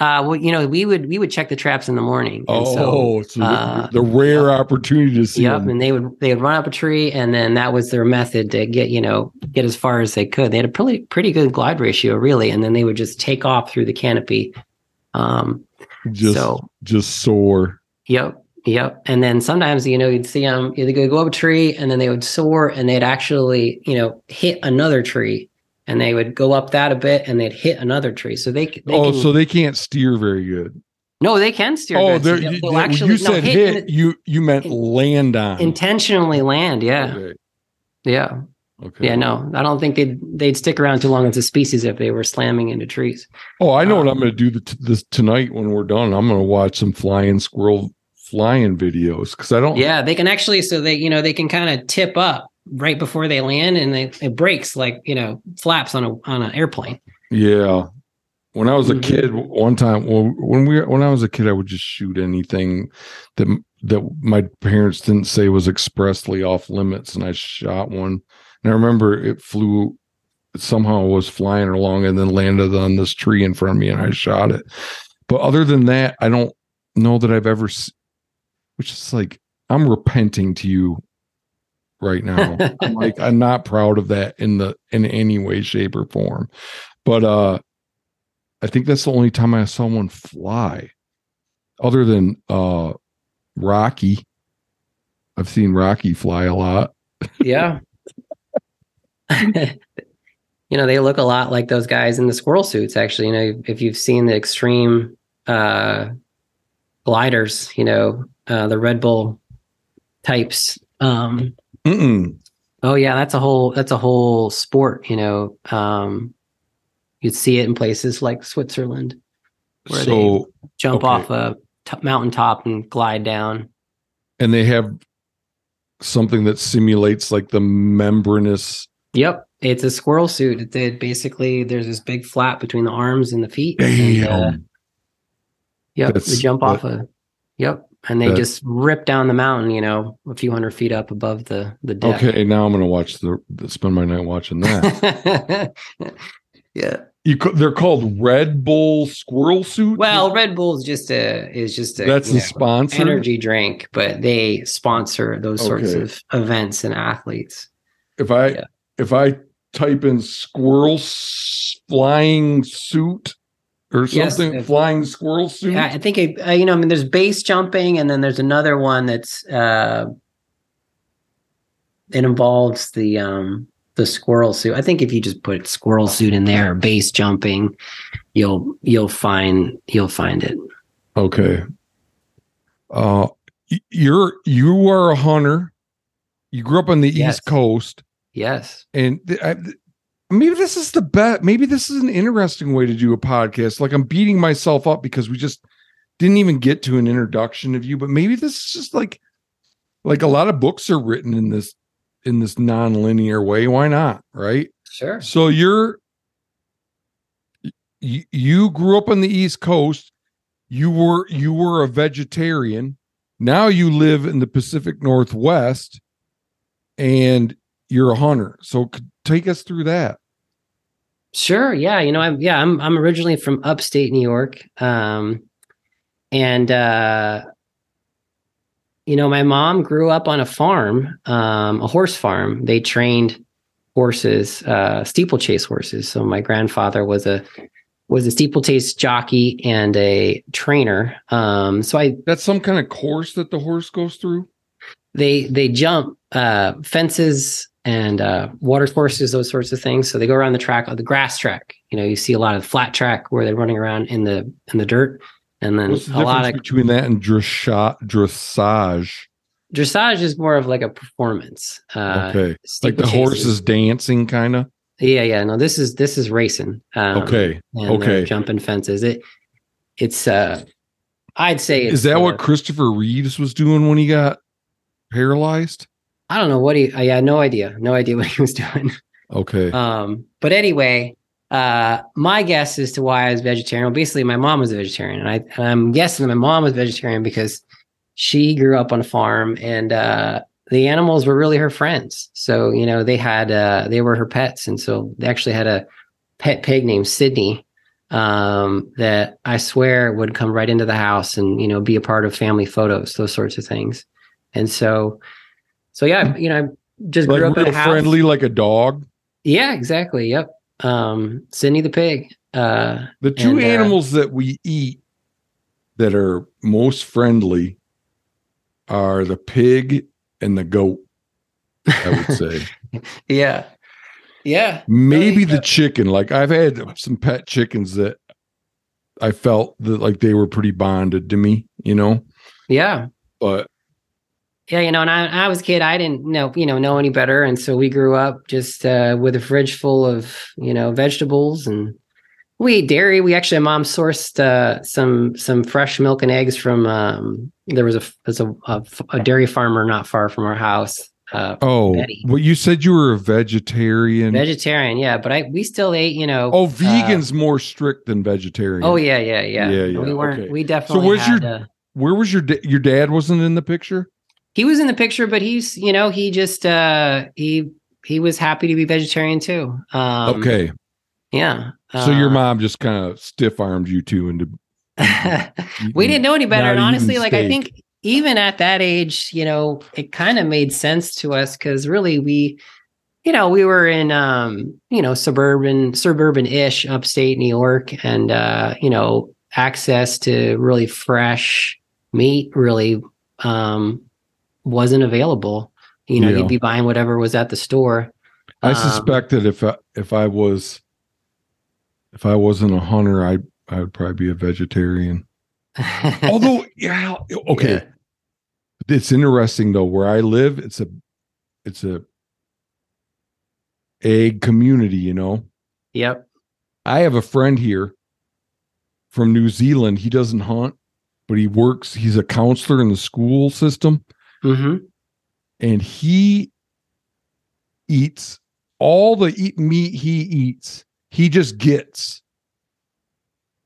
uh, well, you know, we would we would check the traps in the morning. and so, Oh, so, the, uh, the rare opportunity to see Yep, them. and they would they would run up a tree, and then that was their method to get you know get as far as they could. They had a pretty pretty good glide ratio, really, and then they would just take off through the canopy. Um, just so just soar. Yep. Yep. And then sometimes, you know, you'd see them either go, go up a tree and then they would soar and they'd actually, you know, hit another tree and they would go up that a bit and they'd hit another tree. So they, they oh, can, so they can't steer very good. no, they can steer. Oh, good. So they'll- you, they'll actually you no, said hit hit. in- you you meant in- land on. intentionally land. Yeah. Okay. Yeah. okay. Yeah. No, I don't think they'd, they'd stick around too long as a species if they were slamming into trees. Oh, I know what Um, I'm going to do the, this tonight when we're done. I'm going to watch some flying squirrel flying videos because I don't. Yeah. They can actually, so they, you know, they can kind of tip up right before they land and they, it breaks like, you know, flaps on a, on an airplane. Yeah. When I was a Mhm. kid, one time, well, when we when I was a kid, I would just shoot anything that that my parents didn't say was expressly off limits, and I shot one. And I remember it flew somehow was flying along and then landed on this tree in front of me, and I shot it. But other than that, I don't know that I've ever. Which is like I'm repenting to you right now. I'm like I'm not proud of that in the in any way, shape, or form. But uh I think that's the only time I saw one fly. Other than uh Rocky. I've seen Rocky fly a lot. Yeah. you know, they look a lot like those guys in the squirrel suits, actually. You know, if you've seen the extreme uh, gliders, you know, uh, the Red Bull types. Um, Mm-mm. oh yeah, that's a whole that's a whole sport, you know. Um, you'd see it in places like Switzerland, Where So jump Okay. off a t- mountaintop and glide down. and they have something that simulates like the membranous Yep, it's a squirrel suit. It, it basically there's this big flap between the arms and the feet. and, uh. Yep, they jump off a. Yep, and they that- just rip down the mountain. You know, a few hundred feet up above the the deck. Okay, now I'm gonna watch the spend my night watching that. yeah. you they're called Red Bull squirrel suit. Well, Red Bull's just a is just a that's the know, sponsor. energy drink, but they sponsor those sorts Okay. of events and athletes. if I Yeah. if I type in squirrel flying suit or something, if- flying squirrel suit. Yeah, I think uh, you know. I mean, there's base jumping, and then there's another one that's uh, it involves the um the squirrel suit. I think if you just put squirrel suit in there, or base jumping, you'll you'll find you'll find it. Okay. Uh, you're you are a hunter. You grew up on the Yes. East Coast, Yes. and th- I, maybe this is the best. Maybe this is an interesting way to do a podcast. Like I'm beating myself up because we just didn't even get to an introduction of you. But maybe this is just like like a lot of books are written in this in this non-linear way. Why not? Right. Sure. So you're you, you grew up on the East Coast. You were you were a vegetarian. Now you live in the Pacific Northwest and you're a hunter. So take us through that. Sure. Yeah. You know, I'm yeah, I'm I'm originally from upstate New York. Um and uh you know, my mom grew up on a farm, um, a horse farm. They trained horses, uh, steeplechase horses. So my grandfather was a was a steeplechase jockey and a trainer. Um, so I That's some kind of course that the horse goes through. they they jump uh, fences and uh, water courses, those sorts of things. So they go around the track, uh, the grass track, you know, you see a lot of flat track where they're running around in the in the dirt, and then What's the a lot of between that and dressage? dressage? is more of like a performance. Uh, okay, like the horses dancing, kind of. Yeah, yeah. No, this is this is racing. Um, Okay, okay. jumping fences. It it's uh, I'd say it's, Is that uh, what Christopher Reeves was doing when he got paralyzed? I don't know what he. I had no idea. No idea what he was doing. Okay, Um, but anyway, uh, my guess as to why I was vegetarian. Well, basically, my mom was a vegetarian, and I and I'm guessing my mom was vegetarian because she grew up on a farm, and uh, the animals were really her friends. So you know, they had uh, they were her pets, and so they actually had a pet pig named Sydney um, that I swear would come right into the house and you know be a part of family photos, those sorts of things. And so, so yeah, you know, I just like grew up in real a house. friendly, like a dog. Yeah, exactly. Yep. Um, Sydney the pig. Uh, The two And, uh, animals that we eat that are most friendly are the pig and the goat. I would say yeah, yeah, maybe the go. chicken. Like I've had some pet chickens that I felt that like they were pretty bonded to me, you know. yeah, But yeah. You know, and I, I was a kid. I didn't know, you know, know any better, and so we grew up just uh, with a fridge full of you know vegetables, and we ate dairy. We actually, mom sourced uh, some some fresh milk and eggs from. Um, there was a there's a, a a dairy farmer not far from our house. Uh, oh, Betty. well, you said you were a vegetarian. vegetarian, yeah, but I we still ate, you know. oh, uh, vegans more strict than vegetarian. Oh yeah, yeah, yeah. Yeah, yeah, We weren't. okay. We definitely. So where's your- uh, Where was your da- your dad? Wasn't in the picture. He was in the picture, but he's you know he just uh he he was happy to be vegetarian too. Um, okay, Yeah. so your Uh, mom just kind of stiff armed you two into. we didn't know any better, and honestly, like I think even at that age, you know, it kind of made sense to us because really we. You know, we were in um, you know, suburban suburban-ish upstate New York and uh, you know, access to really fresh meat really um wasn't available. You know, Yeah. you'd be buying whatever was at the store. I Um, suspect that if I, if I was if I wasn't a hunter, I I would probably be a vegetarian. Although, yeah, okay. Yeah. It's interesting though. Where I live, it's a it's a egg community. You know, Yep. I have a friend here from New Zealand. He doesn't hunt, but he works. He's a counselor in the school system, hmm and he eats all the eat meat he eats. He just gets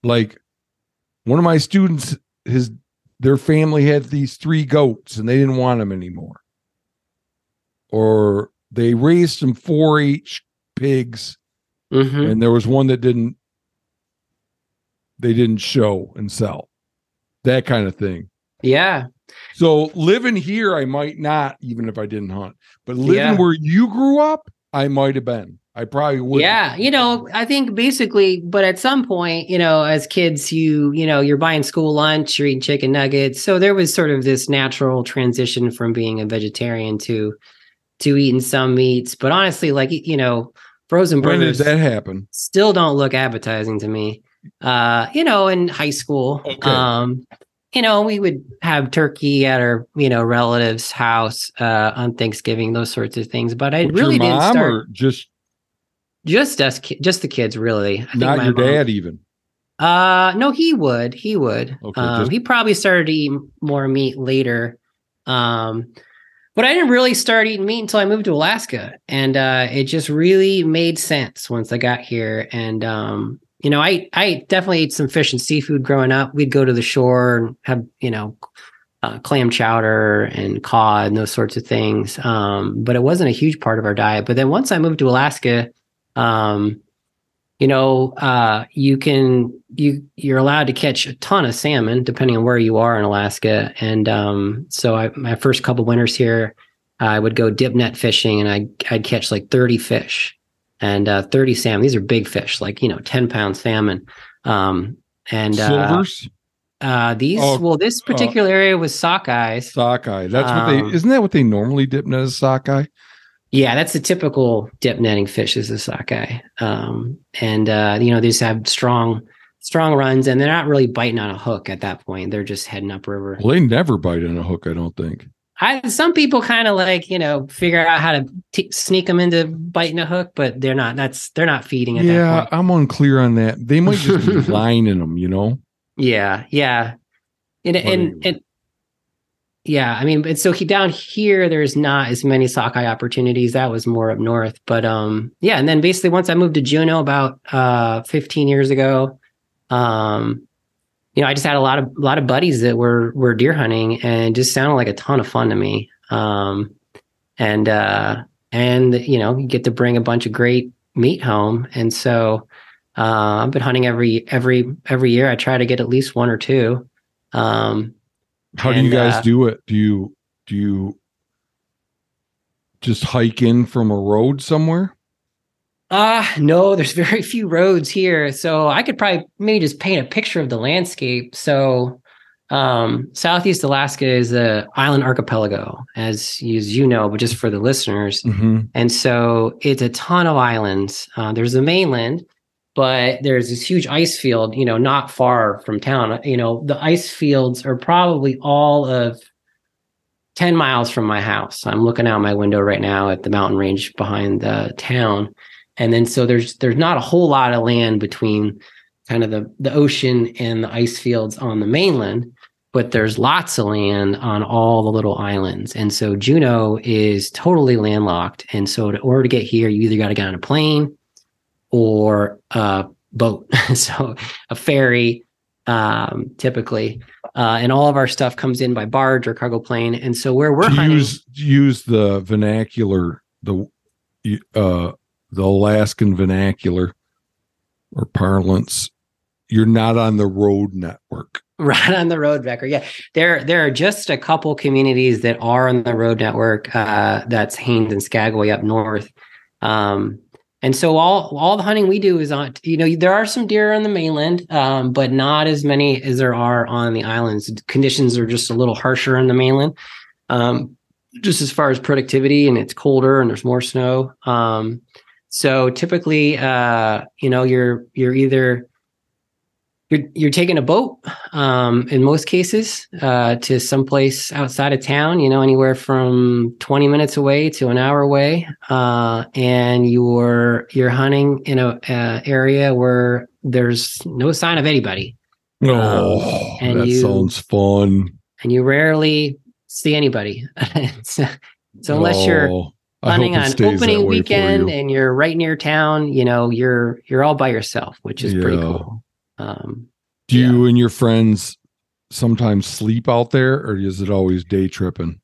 like one of my students. His their family had these three goats, and they didn't want them anymore, or they raised some 4-H pigs hmm and there was one that didn't they didn't show and sell that kind of thing Yeah. So living here i might not even if i didn't hunt but living Yeah. where you grew up i might have been i probably would Yeah, you know, I think basically, but at some point, you know, as kids, you, you know, you're buying school lunch, you're eating chicken nuggets. So there was sort of this natural transition from being a vegetarian to to eating some meats. But honestly, like you know, frozen when did burgers that happen still don't look appetizing to me. Uh, you know, in high school, Okay. um, you know, we would have turkey at our, you know, relatives' house uh on Thanksgiving, those sorts of things. But I With really didn't start just just us, just the kids, really. I think not my your mom- dad even Uh, no, he would. He would. Okay, um, just- he probably started to eat more meat later. Um, but I didn't really start eating meat until I moved to Alaska, and uh, it just really made sense once I got here. And um, you know, I I definitely ate some fish and seafood growing up. We'd go to the shore and have you know. Uh, clam chowder and cod and those sorts of things, um, but it wasn't a huge part of our diet. But then once I moved to Alaska, um, you know, uh, you can you you're allowed to catch a ton of salmon depending on where you are in Alaska. And um, so I, my first couple winters here, I would go dip net fishing, and I I'd catch like 30 fish and uh, 30 salmon. These are big fish, like you know, 10 pound salmon. Um, and uh, silvers uh, these Oh, well, this particular area was sockeyes. sockeye that's what Um, they isn't that what they normally dip in as sockeye Yeah, that's the typical dip netting fish is the sockeye. Um, and uh, you know, they just have strong strong runs and they're not really biting on a hook at that point. They're just heading upriver. Well, they never bite on a hook, I don't think. I some people kind of like, you know, figure out how to t- sneak them into biting a hook, but they're not that's they're not feeding at yeah, that point. I'm unclear on that. They might just be lining them, you know? Yeah, yeah. And But and, and yeah, I mean, and so he down here there's not as many sockeye opportunities. That was more up north. But um yeah, and then basically once I moved to Juneau about uh 15 years ago, um you know, I just had a lot of a lot of buddies that were were deer hunting and just sounded like a ton of fun to me. Um and uh and you know, you get to bring a bunch of great meat home. And so uh, I've been hunting every every every year. I try to get at least one or two. Um, How do you guys uh, do it? Do you do you just hike in from a road somewhere? Uh no, there's very few roads here, so I could probably maybe just paint a picture of the landscape. So, um, Southeast Alaska is a island archipelago, as you, as you know, but just for the listeners, Mm-hmm. And so it's a ton of islands. Uh, there's the mainland, but there's this huge ice field, you know, not far from town. You know, the ice fields are probably all of 10 miles from my house. I'm looking out my window right now at the mountain range behind the town. And then so there's there's not a whole lot of land between kind of the, the ocean and the ice fields on the mainland but there's lots of land on all the little islands. And so Juneau is totally landlocked. And so in order to get here, you either got to get on a plane or a boat. so a ferry, um, typically. Uh, and all of our stuff comes in by barge or cargo plane. And so where we're hunting, use use the vernacular, the uh the Alaskan vernacular or parlance, you're not on the road network. right on the road Becker. Yeah. There there are just a couple communities that are on the road network. Uh that's Haines and Skagway up north. Um and so all all the hunting we do is on you know there are some deer on the mainland um but not as many as there are on the islands. Conditions are just a little harsher on the mainland. Um just as far as productivity and it's colder and there's more snow. Um so typically uh you know you're you're either you're you're taking a boat um, in most cases uh, to someplace outside of town. You know, anywhere from twenty minutes away to an hour away, uh, and you're you're hunting in a uh, area where there's no sign of anybody, Oh, and that you- sounds fun. and you rarely see anybody. so, so unless you're Oh, I hunting on opening weekend you. and you're right near town, you know, you're you're all by yourself, which is pretty cool. Um, Do you and your friends sometimes sleep out there, or is it always day tripping?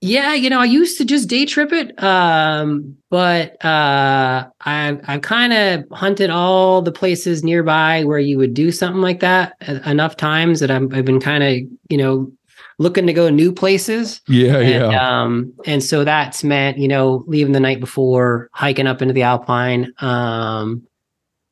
Yeah, you know, I used to just day trip it, um, but uh, I I've kind of hunted all the places nearby where you would do something like that e- enough times that I'm, I've been kind of you know looking to go new places. Yeah, and, yeah. Um, and so that's meant, you know, leaving the night before, hiking up into the Alpine. Um,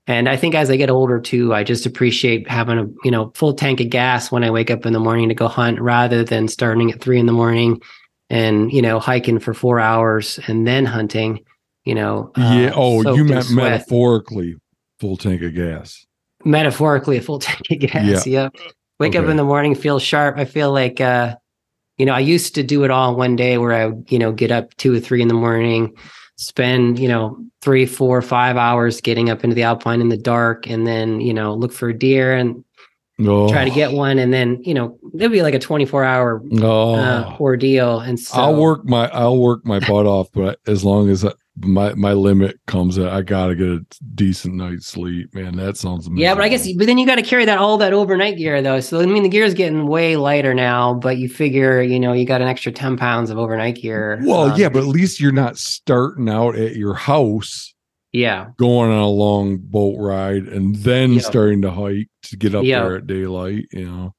and I think as I get older too, I just appreciate having a, you know, full tank of gas when I wake up in the morning to go hunt rather than starting at three in the morning and, you know, hiking for four hours and then hunting, you know. yeah. uh, Oh, you meant metaphorically full tank of gas. metaphorically a full tank of gas. Yep. Wake up in the morning, feel sharp. I feel like uh, you know, I used to do it all one day where I would, you know, get up two or three in the morning, spend, you know, three, four, five hours getting up into the alpine in the dark, and then, you know, look for a deer and Oh, try to get one. And then, you know, it'd be like a 24 hour Oh, uh, ordeal. And so I'll work my I'll work my butt off, but as long as I, my my limit comes, at I gotta get a decent night's sleep. Man, that sounds amazing. Yeah, but I guess, but then you got to carry that all that overnight gear though. So I mean, the gear's getting way lighter now, but you figure, you know, you got an extra ten pounds of overnight gear. Well, Um, yeah, but at least you're not starting out at your house, yeah, going on a long boat ride, and then Yeah. starting to hike to get up Yeah. there at daylight. You know,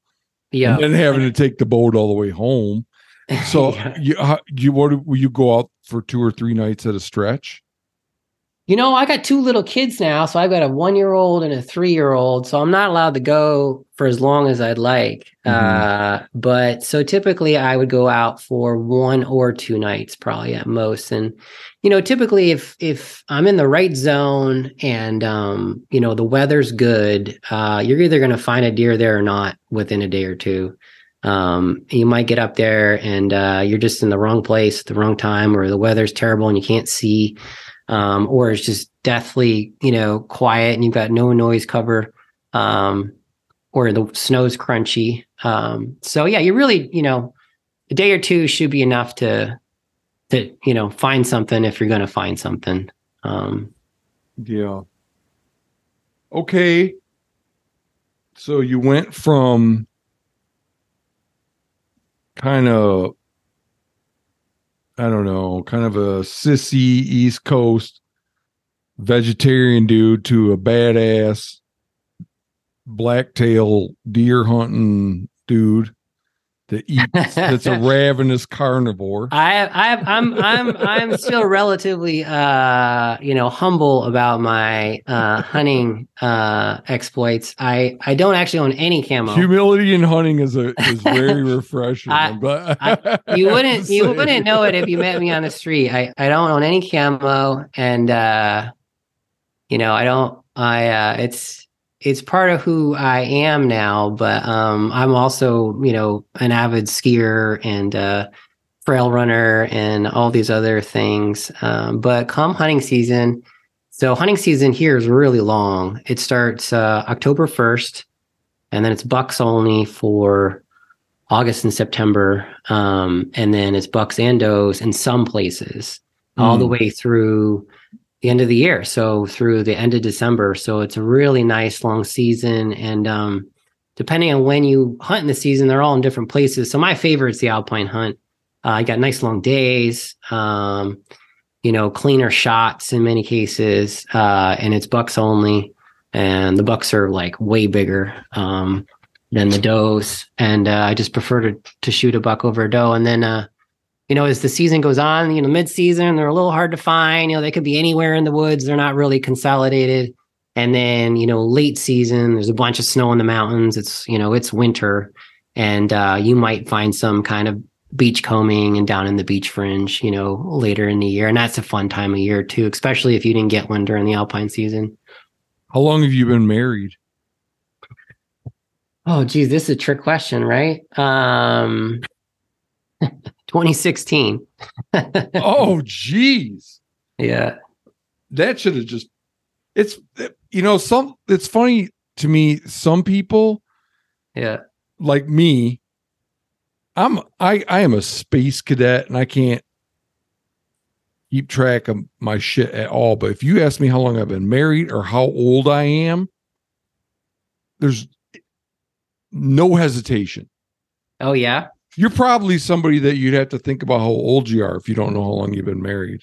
yeah. and then having to take the boat all the way home. So Yeah. you how- you what will you go out for two or three nights at a stretch? You know, I got two little kids now, so I've got a one year old and a three year old. So I'm not allowed to go for as long as I'd like. Mhm. Uh, but so typically I would go out for one or two nights, probably at most. And you know, typically if if I'm in the right zone and um, you know the weather's good, uh, you're either going to find a deer there or not within a day or two. Um, you might get up there and uh, you're just in the wrong place at the wrong time, or the weather's terrible and you can't see um, or it's just deathly, you know, quiet and you've got no noise cover, um, or the snow's crunchy. Um, so yeah, you really, you know, a day or two should be enough to, to you know, find something if you're going to find something. Um, Yeah. Okay. So you went from kind of, I don't know, kind of a sissy East Coast vegetarian dude to a badass blacktail deer hunting dude that eats, that's a ravenous carnivore. I, I, I'm, I'm, I'm still relatively, uh, you know, humble about my uh, hunting uh, exploits. I, I don't actually own any camo. Humility in hunting is a is very refreshing. I- but you wouldn't you wouldn't know it if you met me on the street. I, I don't own any camo and uh you know, I don't I uh it's it's part of who I am now, but um I'm also, you know, an avid skier and uh trail runner and all these other things. Um but come hunting season, so hunting season here is really long. It starts uh October 1st and then it's bucks only for August and September, um, and then it's bucks and does in some places all the Mm. way through the end of the year. So through the end of December. So it's a really nice long season, and um, depending on when you hunt in the season, they're all in different places. So my favorite is the alpine hunt. Uh, I got nice long days. Um, you know, cleaner shots in many cases, uh, and it's bucks only. And the bucks are like way bigger. Um, than the does, and uh, I just prefer to to shoot a buck over a doe. And then, uh, you know, as the season goes on, you know, mid season they're a little hard to find. You know, they could be anywhere in the woods. They're not really consolidated. And then, you know, late season, there's a bunch of snow in the mountains. It's you know, it's winter, and uh, you might find some kind of beach combing and down in the beach fringe. You know, later in the year, and that's a fun time of year too, especially if you didn't get one during the alpine season. How long have you been married? Oh, geez, this is a trick question, right? Um, 2016. oh, geez. Yeah. That should have just it's you know, some it's funny to me, some people Yeah. like me, I'm I I am a space cadet and I can't keep track of my shit at all. But if you ask me how long I've been married or how old I am, there's no hesitation. Oh, yeah. You're probably somebody that you'd have to think about how old you are if you don't know how long you've been married.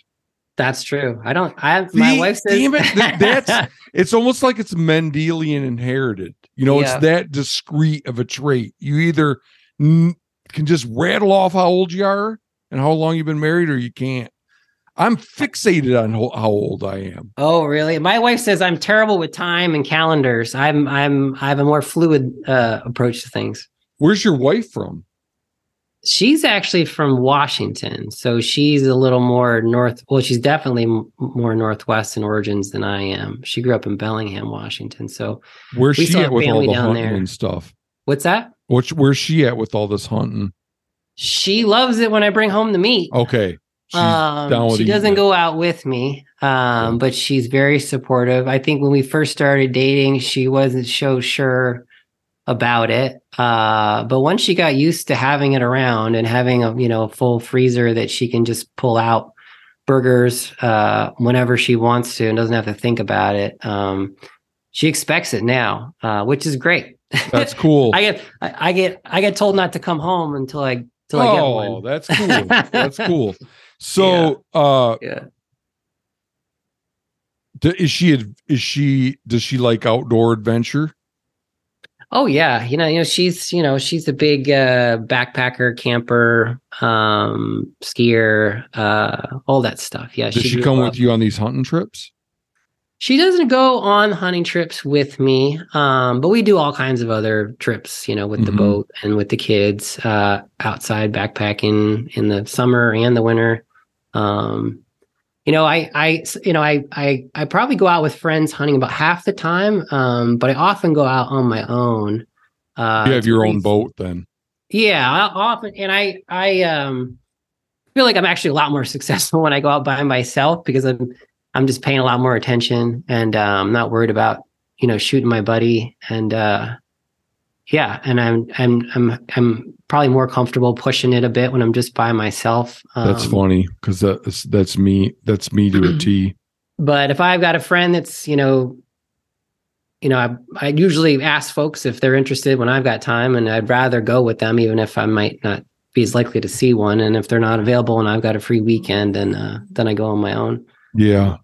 That's true. I don't, I, have, my wife says, damn it, that's- It's almost like it's Mendelian inherited. You know, Yeah. it's that discrete of a trait. You either n- can just rattle off how old you are and how long you've been married, or you can't. I'm fixated on ho- how old I am. oh, really? My wife says I'm terrible with time and calendars. I'm, I'm, I have a more fluid uh, approach to things. Where's your wife from? She's actually from Washington. So she's a little more north. Well, she's definitely m- more Northwest in origins than I am. She grew up in Bellingham, Washington. So Where's We she at with all the hunting there. and stuff? what's that? What's where's she at with all this hunting? She loves it when I bring home the meat. Okay, she's um, she doesn't it. go out with me, um, but she's very supportive. I think when we first started dating, she wasn't so sure about it. Uh, but once she got used to having it around and having a you know a full freezer that she can just pull out burgers uh, whenever she wants to and doesn't have to think about it, um, she expects it now, uh, which is great. That's cool. I get I, I get I get told not to come home until I until I get oh, one. that's cool. That's cool. So, uh, Yeah. is she is she does she like outdoor adventure? Oh yeah, you know, you know, she's you know she's a big uh, backpacker, camper, um, skier, uh, all that stuff. Yeah, Does she grew come with you on these hunting trips? She doesn't go on hunting trips with me, um, but we do all kinds of other trips, you know, with the Mhm. boat and with the kids, uh, outside backpacking in the summer and the winter. Um, you know, I, I, you know, I, I, I probably go out with friends hunting about half the time, um, but I often go out on my own. Uh, you have your own boat then. yeah, I often and I I um feel like I'm actually a lot more successful when I go out by myself because I'm I'm just paying a lot more attention and uh, I'm not worried about you know shooting my buddy and uh yeah and I'm I'm I'm I'm probably more comfortable pushing it a bit when I'm just by myself. That's Um, funny because that's that's me. That's me to a T. but if I've got a friend that's you know you know I, I usually ask folks if they're interested when I've got time and I'd rather go with them even if I might not be as likely to see one and if they're not available and I've got a free weekend and uh, then I go on my own Yeah.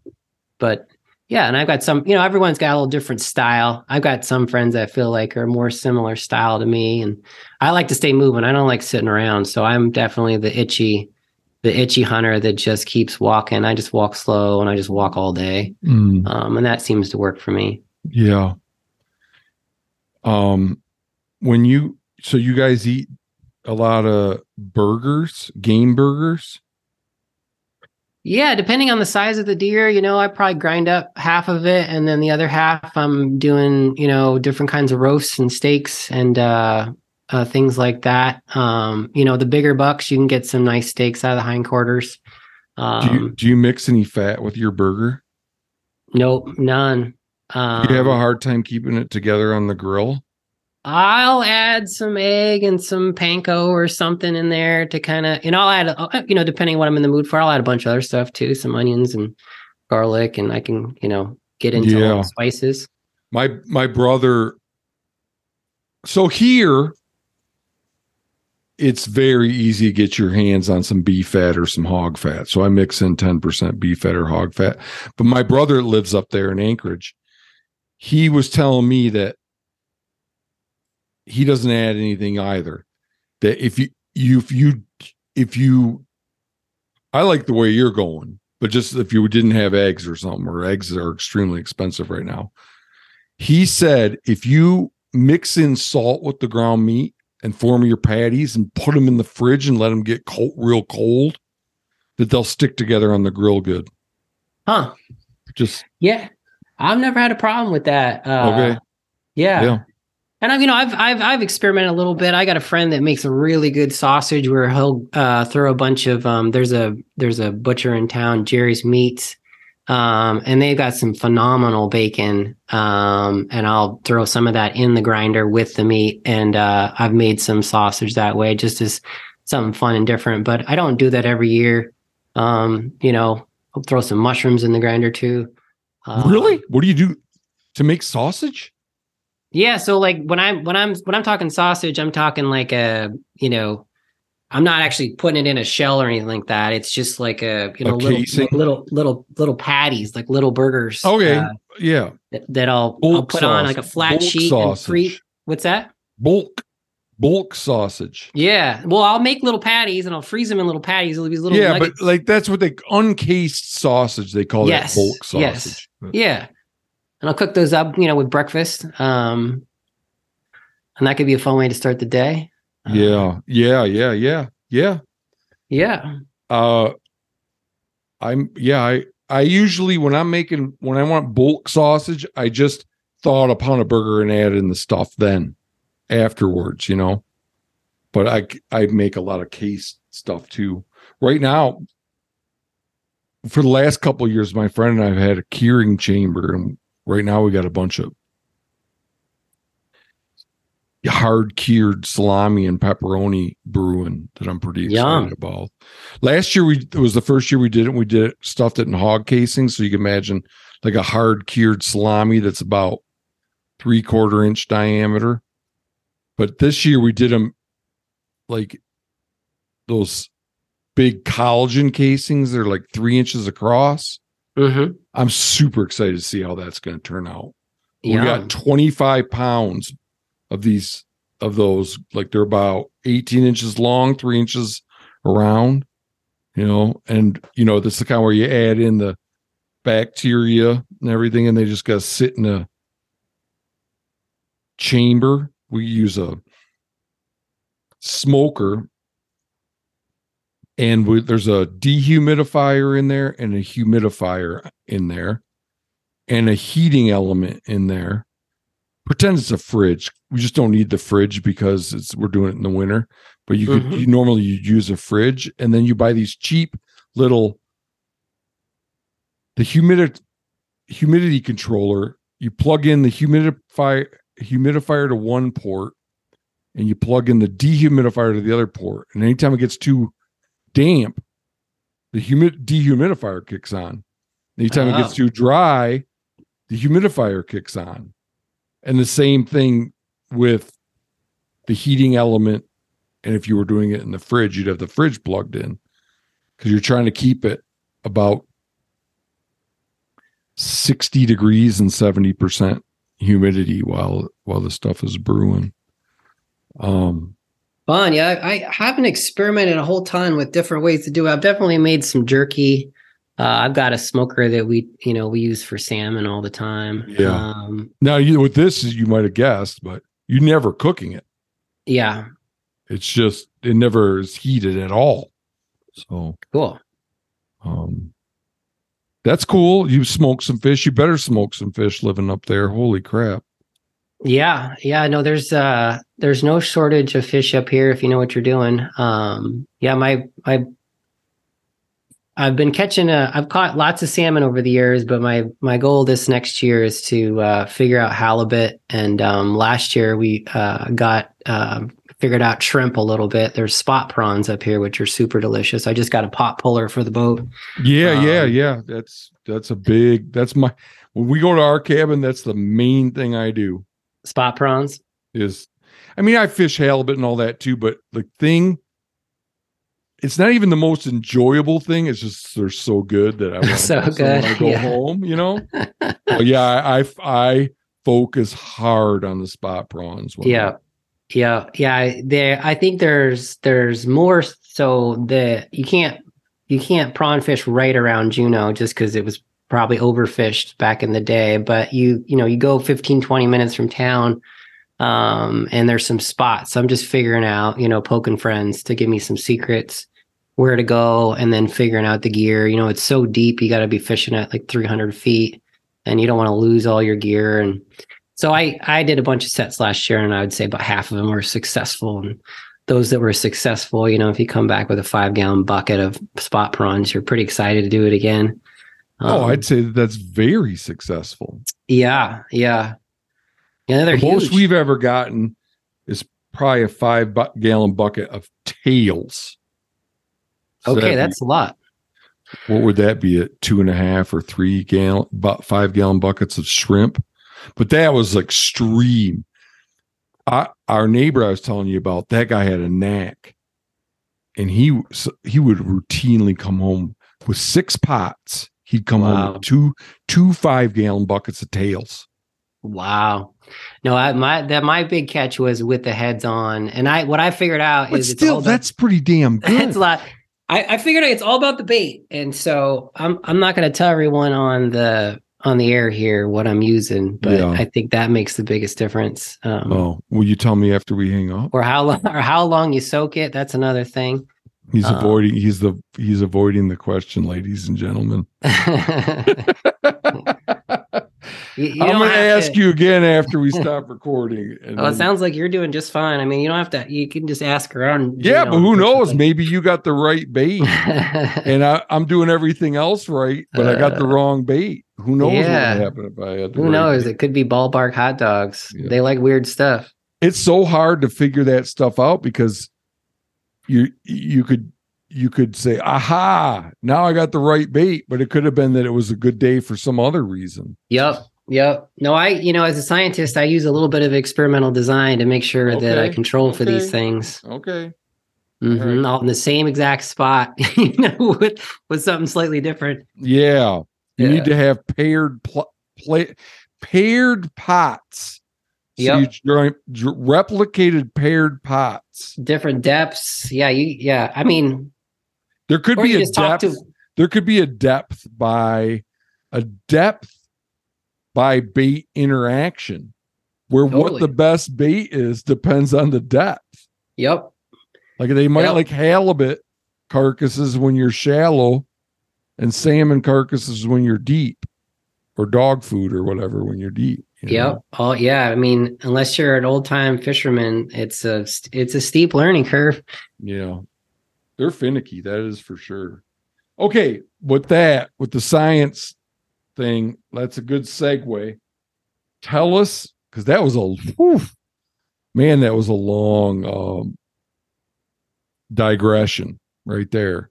but yeah and I've got some you know everyone's got a little different style I've got some friends that I feel like are more similar style to me and I like to stay moving I don't like sitting around so I'm definitely the itchy the itchy hunter that just keeps walking I just walk slow and I just walk all day Mm, um, and that seems to work for me. yeah. Um, when you so you guys eat a lot of burgers, game burgers. Yeah, depending on the size of the deer, you know, I probably grind up half of it, and then the other half I'm doing, you know, different kinds of roasts and steaks and uh, uh, things like that. Um, you know, the bigger bucks, you can get some nice steaks out of the hindquarters. Um, Do you do you mix any fat with your burger? nope, none. Um, Do you have a hard time keeping it together on the grill? I'll add some egg and some panko or something in there to kind of, and I'll add, uh, you know, depending on what I'm in the mood for, I'll add a bunch of other stuff too, some onions and garlic, and I can, you know, get into all Yeah. the spices. my my brother so here it's very easy to get your hands on some beef fat or some hog fat so i mix in 10% beef fat or hog fat but my brother lives up there in anchorage he was telling me that he doesn't add anything either that if you you if you if you i like the way you're going but just if you didn't have eggs or something or eggs are extremely expensive right now he said if you mix in salt with the ground meat and form your patties and put them in the fridge and let them get cold, real cold, that they'll stick together on the grill good. Huh. Just Yeah. I've never had a problem with that. Uh, Okay. Yeah. Yeah. And I've, you know, I've, I've, I've experimented a little bit. I got a friend that makes a really good sausage where he'll uh, throw a bunch of, um, there's a, there's a butcher in town, Jerry's Meats. Um, and they've got some phenomenal bacon. Um, and I'll throw some of that in the grinder with the meat. And, uh, I've made some sausage that way just as something fun and different, but I don't do that every year. Um, you know, I'll throw some mushrooms in the grinder too. Um, really? What do you do to make sausage? Yeah, so like when I'm when I'm when I'm talking sausage, I'm talking like a you know, I'm not actually putting it in a shell or anything like that. It's just like a you A know little, casing? little little little patties, like little burgers. Okay. uh, Yeah. that, that I'll I'll Bulk put on like a flat Bulk sheet and free. What's that? Bulk bulk sausage. Yeah. Well, I'll make little patties and I'll freeze them in little patties. It'll be little yeah, nuggets. but like that's what they uncased sausage. They call Yes, that bulk yes. sausage. Yeah. And I'll cook those up, you know, with breakfast. Um and that could be a fun way to start the day. Yeah, yeah, yeah, yeah, yeah. Yeah. Uh I'm yeah, I I usually when I'm making when I want bulk sausage, I just thaw a pound of burger and add in the stuff then afterwards, you know. But I I make a lot of case stuff too. Right now, for the last couple of years, my friend and I have had a curing chamber, and right now we got a bunch of hard cured salami and pepperoni brewing that I'm pretty excited Yum. about. Last year we it was the first year we did it. We did it stuffed it in hog casing, so you can imagine like a hard cured salami that's about three quarter inch diameter. But this year we did them like those big collagen casings. They're like three inches across. Mm-hmm. I'm super excited to see how that's going to turn out. We got 25 pounds of these of those. Like they're about 18 inches long, three inches around. You know, and you know, this is the kind where you add in the bacteria and everything, and they just got to sit in a chamber. We use a smoker, and we, there's a dehumidifier in there and a humidifier in there, and a heating element in there. Pretend it's a fridge. We just don't need the fridge because it's we're doing it in the winter. But you could Mhm. you normally you use a fridge, and then you buy these cheap little the humidity humidity controller. You plug in the humidifier humidifier to one port, and you plug in the dehumidifier to the other port. And anytime it gets too damp, the humid dehumidifier kicks on. Anytime it gets Oh. too dry, the humidifier kicks on. And the same thing with the heating element. And if you were doing it in the fridge, you'd have the fridge plugged in because you're trying to keep it about 60 degrees and 70% humidity while while the stuff is brewing. Um Fun. Yeah, I, I haven't experimented a whole ton with different ways to do it. I've definitely made some jerky. Uh, I've got a smoker that we, you know, we use for salmon all the time. Yeah. Um, now you with this you might have guessed, but you're never cooking it. yeah. It's just it never is heated at all. So Cool. um that's cool. You smoke some fish. You better smoke some fish living up there. Holy crap. Yeah. Yeah. No, there's uh there's no shortage of fish up here if you know what you're doing. Um yeah, my my I've been catching a I've caught lots of salmon over the years, but my my goal this next year is to uh figure out halibut. And um last year we uh got um figured out shrimp a little bit. There's spot prawns up here, which are super delicious. I just got a pot puller for the boat. Yeah, yeah, Um, yeah. That's that's a big that's my when we go to our cabin, that's the main thing I do Spot prawns. is I mean I fish halibut and all that too, but the thing it's not even the most enjoyable thing. It's just they're so good that I want So to go yeah. home, you know? Yeah, I, I I focus hard on the spot prawns. Yeah. Yeah. Yeah. There I think there's there's more so the you can't you can't prawn fish right around Juneau just because it was probably overfished back in the day. But you, you know, you go 15, 20 minutes from town, um, and there's some spots. I'm just figuring out, you know, poking friends to give me some secrets where to go and then figuring out the gear. You know, it's so deep, you gotta be fishing at like 300 feet and you don't want to lose all your gear and so I I did a bunch of sets last year, and I would say about half of them were successful. And those that were successful, you know, if you come back with a five gallon bucket of spot prawns, you're pretty excited to do it again. Oh, Um, I'd say that that's very successful. yeah, yeah, yeah. The most we've ever gotten is probably a five bu- gallon bucket of tails. So okay, that'd be- that's a lot. what would that be at two and a half or three gallon about five gallon buckets of shrimp but that was extreme I, our neighbor i was telling you about that guy had a knack and he he would routinely come home with six pots he'd come home Wow. with two two five gallon buckets of tails Wow. No, I, my that my big catch was with the heads on, and I what I figured out but is it's still about- that's pretty damn good It's a lot. I, I figured it's all about the bait, and so I'm I'm not going to tell everyone on the on the air here what I'm using, but Yeah. I think that makes the biggest difference. Um, oh will you tell me after we hang up Or how long or how long you soak it. That's another thing. He's Uh, avoiding he's the he's avoiding the question ladies and gentlemen You- you I'm going to ask you again after we stop recording. and Oh, it sounds like you're doing just fine. I mean, you don't have to. You can just ask around. yeah, but who knows? Maybe you got the right bait, and I, I'm doing everything else right, but I got the Uh, wrong bait. Who knows yeah. what would happen if I had the who right knows? bait? It could be ballpark hot dogs. Yeah. They like weird stuff. It's so hard to figure that stuff out because you you could you could say, "Aha! Now I got the right bait," but it could have been that it was a good day for some other reason. Yep. Yep. No, I, you know, as a scientist, I use a little bit of experimental design to make sure that I Okay, control for these things. Okay. Mm-hmm. right. All in the same exact spot, you know, with with something slightly different. Yeah, you Yeah. need to have paired pl- play paired pots. So you replicated paired pots. Different depths. Yeah, you yeah. I mean, There could be a depth. to there could be a depth by a depth by bait interaction where what the best bait is depends on the depth. Yep. Like they might Yep. like halibut carcasses when you're shallow and salmon carcasses when you're deep or dog food or whatever when you're deep. Know? Yep. Oh yeah. I mean, unless you're an old time fisherman, it's a it's a steep learning curve. Yeah. They're finicky, that is for sure. Okay, with that, with the science thing, that's a good segue. Tell us, because that was a man, that was a long um digression right there.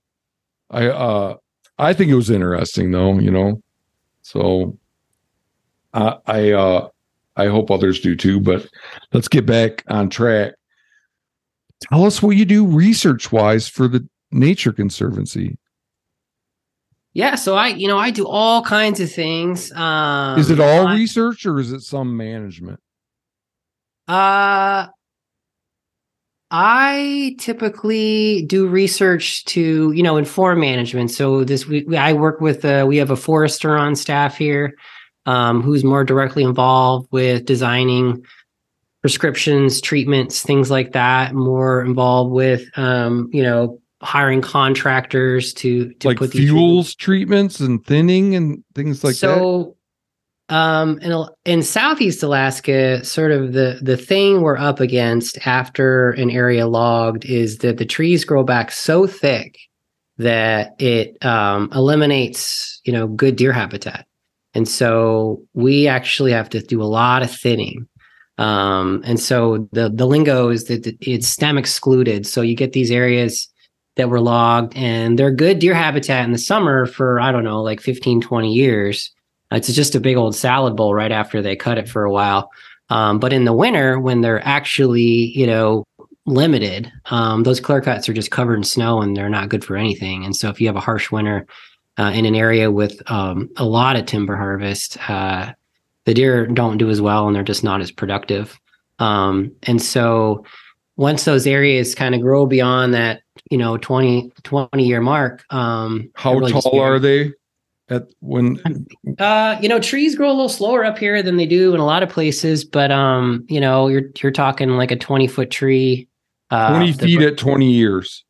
I uh I think it was interesting though, you know. So I I uh I hope others do too, but let's get back on track tell us what you do research wise for the nature conservancy Yeah. So I, you know, I do all kinds of things. Um, is it all I- research or is it some management Uh, I typically do research to, you know, inform management. So this, we, we- I work with, uh, we have a forester on staff here, um, who's more directly involved with designing prescriptions, treatments, things like that. More involved with, um, you know, hiring contractors to to like put these treatments- fuels treatments and thinning and things like that so, um, in in Southeast Alaska, sort of the the thing we're up against after an area logged is that the trees grow back so thick that it um, eliminates, you know, good deer habitat, and so we actually have to do a lot of thinning. Um, and so the the lingo is that it's stem excluded. So you get these areas that were logged and they're good deer habitat in the summer for I don't know like 15 20 years. It's just a big old salad bowl right after they cut it for a while. Um, but in the winter when they're actually, you know, limited, um, those clear cuts are just covered in snow and they're not good for anything. And so if you have a harsh winter uh, in an area with um, a lot of timber harvest, uh, the deer don't do as well and they're just not as productive. Um, and so once those areas kind of grow beyond that, you know, 20, 20 year mark, um, how really tall are they at when uh, you know, trees grow a little slower up here than they do in a lot of places, but um, you know, you're you're talking like a 20 foot tree. Uh, 20 the- feet at 20 years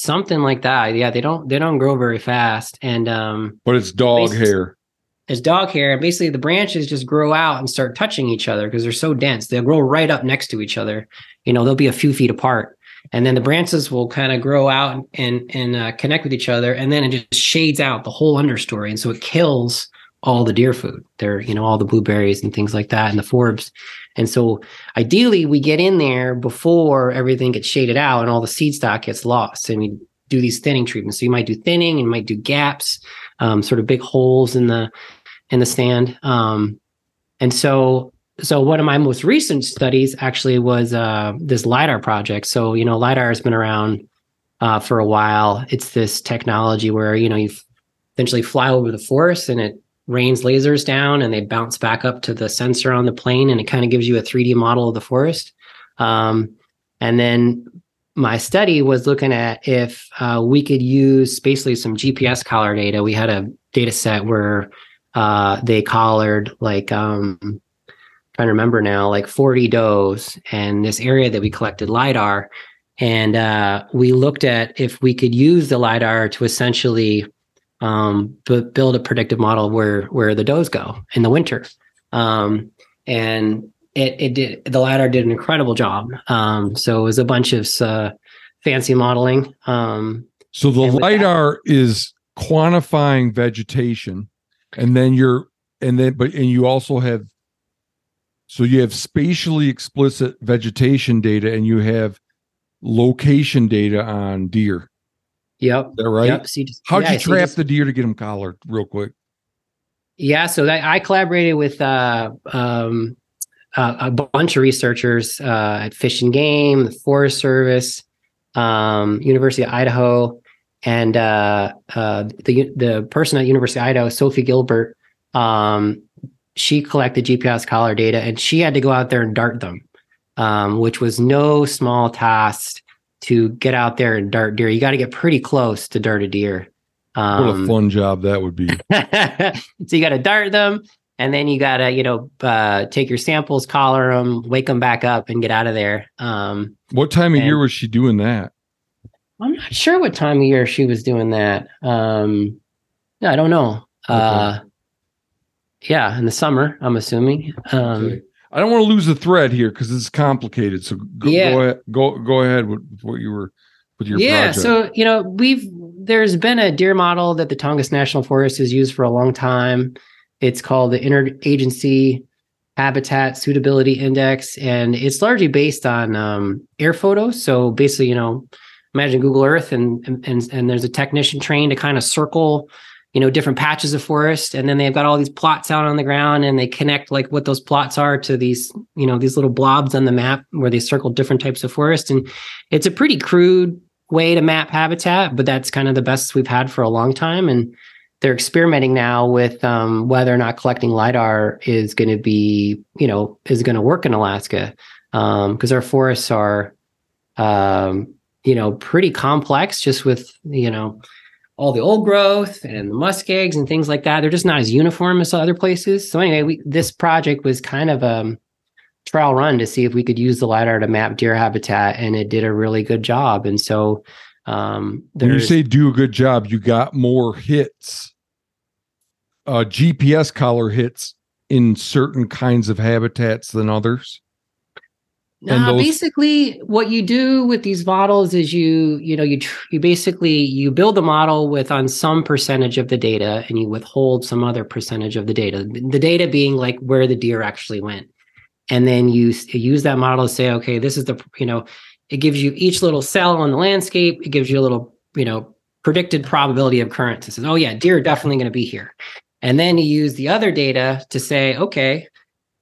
something like that. Yeah, they don't they don't grow very fast. And um but it's dog hair It's dog hair, and basically the branches just grow out and start touching each other because they're so dense. They'll grow right up next to each other. You know, they'll be a few feet apart. And then the branches will kind of grow out and and uh, connect with each other, and then it just shades out the whole understory, and so it kills all the deer food. They're, you know, all the blueberries and things like that, and the forbs. And so, ideally, we get in there before everything gets shaded out and all the seed stock gets lost, and we do these thinning treatments. So you might do thinning, and you might do gaps, um, sort of big holes in the in the stand. Um, and so, so one of my most recent studies actually was uh, this lidar project. So you know, lidar has been around uh, for a while. It's this technology where you know you essentially fly over the forest and it rains lasers down and they bounce back up to the sensor on the plane and it kind of gives you a 3D model of the forest. Um, and then my study was looking at if uh, we could use basically some GPS collar data. We had a data set where uh, they collared like um, trying to remember now, like 40 does, and this area that we collected lidar, and uh, we looked at if we could use the lidar to essentially um, bu- build a predictive model where where the does go in the winter, um, and it it did the lidar did an incredible job. Um, so it was a bunch of uh, fancy modeling. Um, so the with that- lidar is quantifying vegetation and then you're and then but and you also have so you have spatially explicit vegetation data and you have location data on deer yep. is that right Yep. So just- how'd yeah, you so trap just- the deer to get them collared real quick Yeah, so that, I collaborated with uh, um, uh, a bunch of researchers uh, at Fish and Game, the Forest Service, um, University of Idaho, and uh, uh, the the person at University of Idaho, Sophie Gilbert. Um, she collected GPS collar data, and she had to go out there and dart them, um, which was no small task to get out there and dart deer. You got to get pretty close to dart a deer. what a Um, fun job that would be. so you got to dart them, and then you got to you know uh, take your samples, collar them, wake them back up, and get out of there. Um, What time of year was she doing that? I'm not sure what time of year she was doing that. Um, yeah, I don't know. Uh, yeah, in the summer, I'm assuming. Um, Okay. I don't want to lose the thread here because it's complicated. So go, Yeah. go ahead. Go go ahead with, with what you were with your yeah, project. so you know, we've there's been a deer model that the Tongass National Forest has used for a long time. It's called the Interagency Habitat Suitability Index, and it's largely based on um, air photos. So basically, you know, imagine Google Earth, and and and, and there's a technician trained to kind of circle you know different patches of forest and then they've got all these plots out on the ground and they connect like what those plots are to these you know these little blobs on the map where they circle different types of forest. And it's a pretty crude way to map habitat but that's kind of the best we've had for a long time. And they're experimenting now with um, whether or not collecting lidar is going to be you know is going to work in alaska because our forests are um, you know pretty complex just with you know all the old growth and the muskegs and things like that. They're just not as uniform as other places. So anyway, we, this project was kind of a trial run to see if we could use the lidar to map deer habitat, and it did a really good job. And so, um, when you say do a good job, you got more hits, uh, GPS collar hits in certain kinds of habitats than others. No, those- basically, what you do with these models is you, you know, you tr- you basically you build a model with on some percentage of the data, and you withhold some other percentage of the data. The data being like where the deer actually went, and then you s- use that model to say, okay, this is the, you know, it gives you each little cell on the landscape. It gives you a little, you know, predicted probability of occurrence. It says, oh yeah, deer are definitely going to be here, and then you use the other data to say, okay.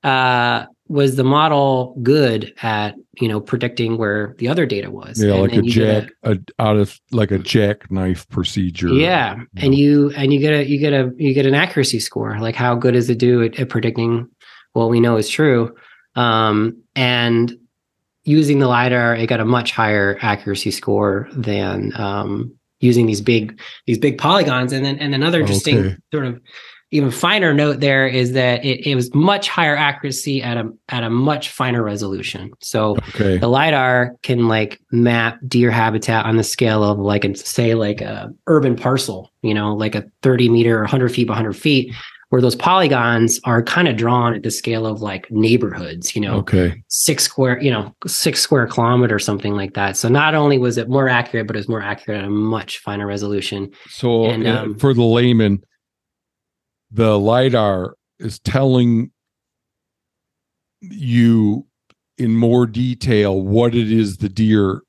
Uh, was the model good at you know predicting where the other data was Yeah, And like a you jack, a, out of like a jackknife procedure. yeah and you and you get a you get a you get an accuracy score like how good does it do at, at predicting what we know is true um and using the lidar it got a much higher accuracy score than um using these big these big polygons and then and another interesting Okay. sort of even finer note there is that it, it was much higher accuracy at a at a much finer resolution so Okay. the lidar can like map deer habitat on the scale of like a, say like a urban parcel you know like a 30 meter 100 feet by 100 feet where those polygons are kind of drawn at the scale of like neighborhoods you know Okay. six square you know six square kilometer or something like that so not only was it more accurate but it was more accurate at a much finer resolution So And, uh, um, for the layman, the lidar is telling you in more detail what it is the deer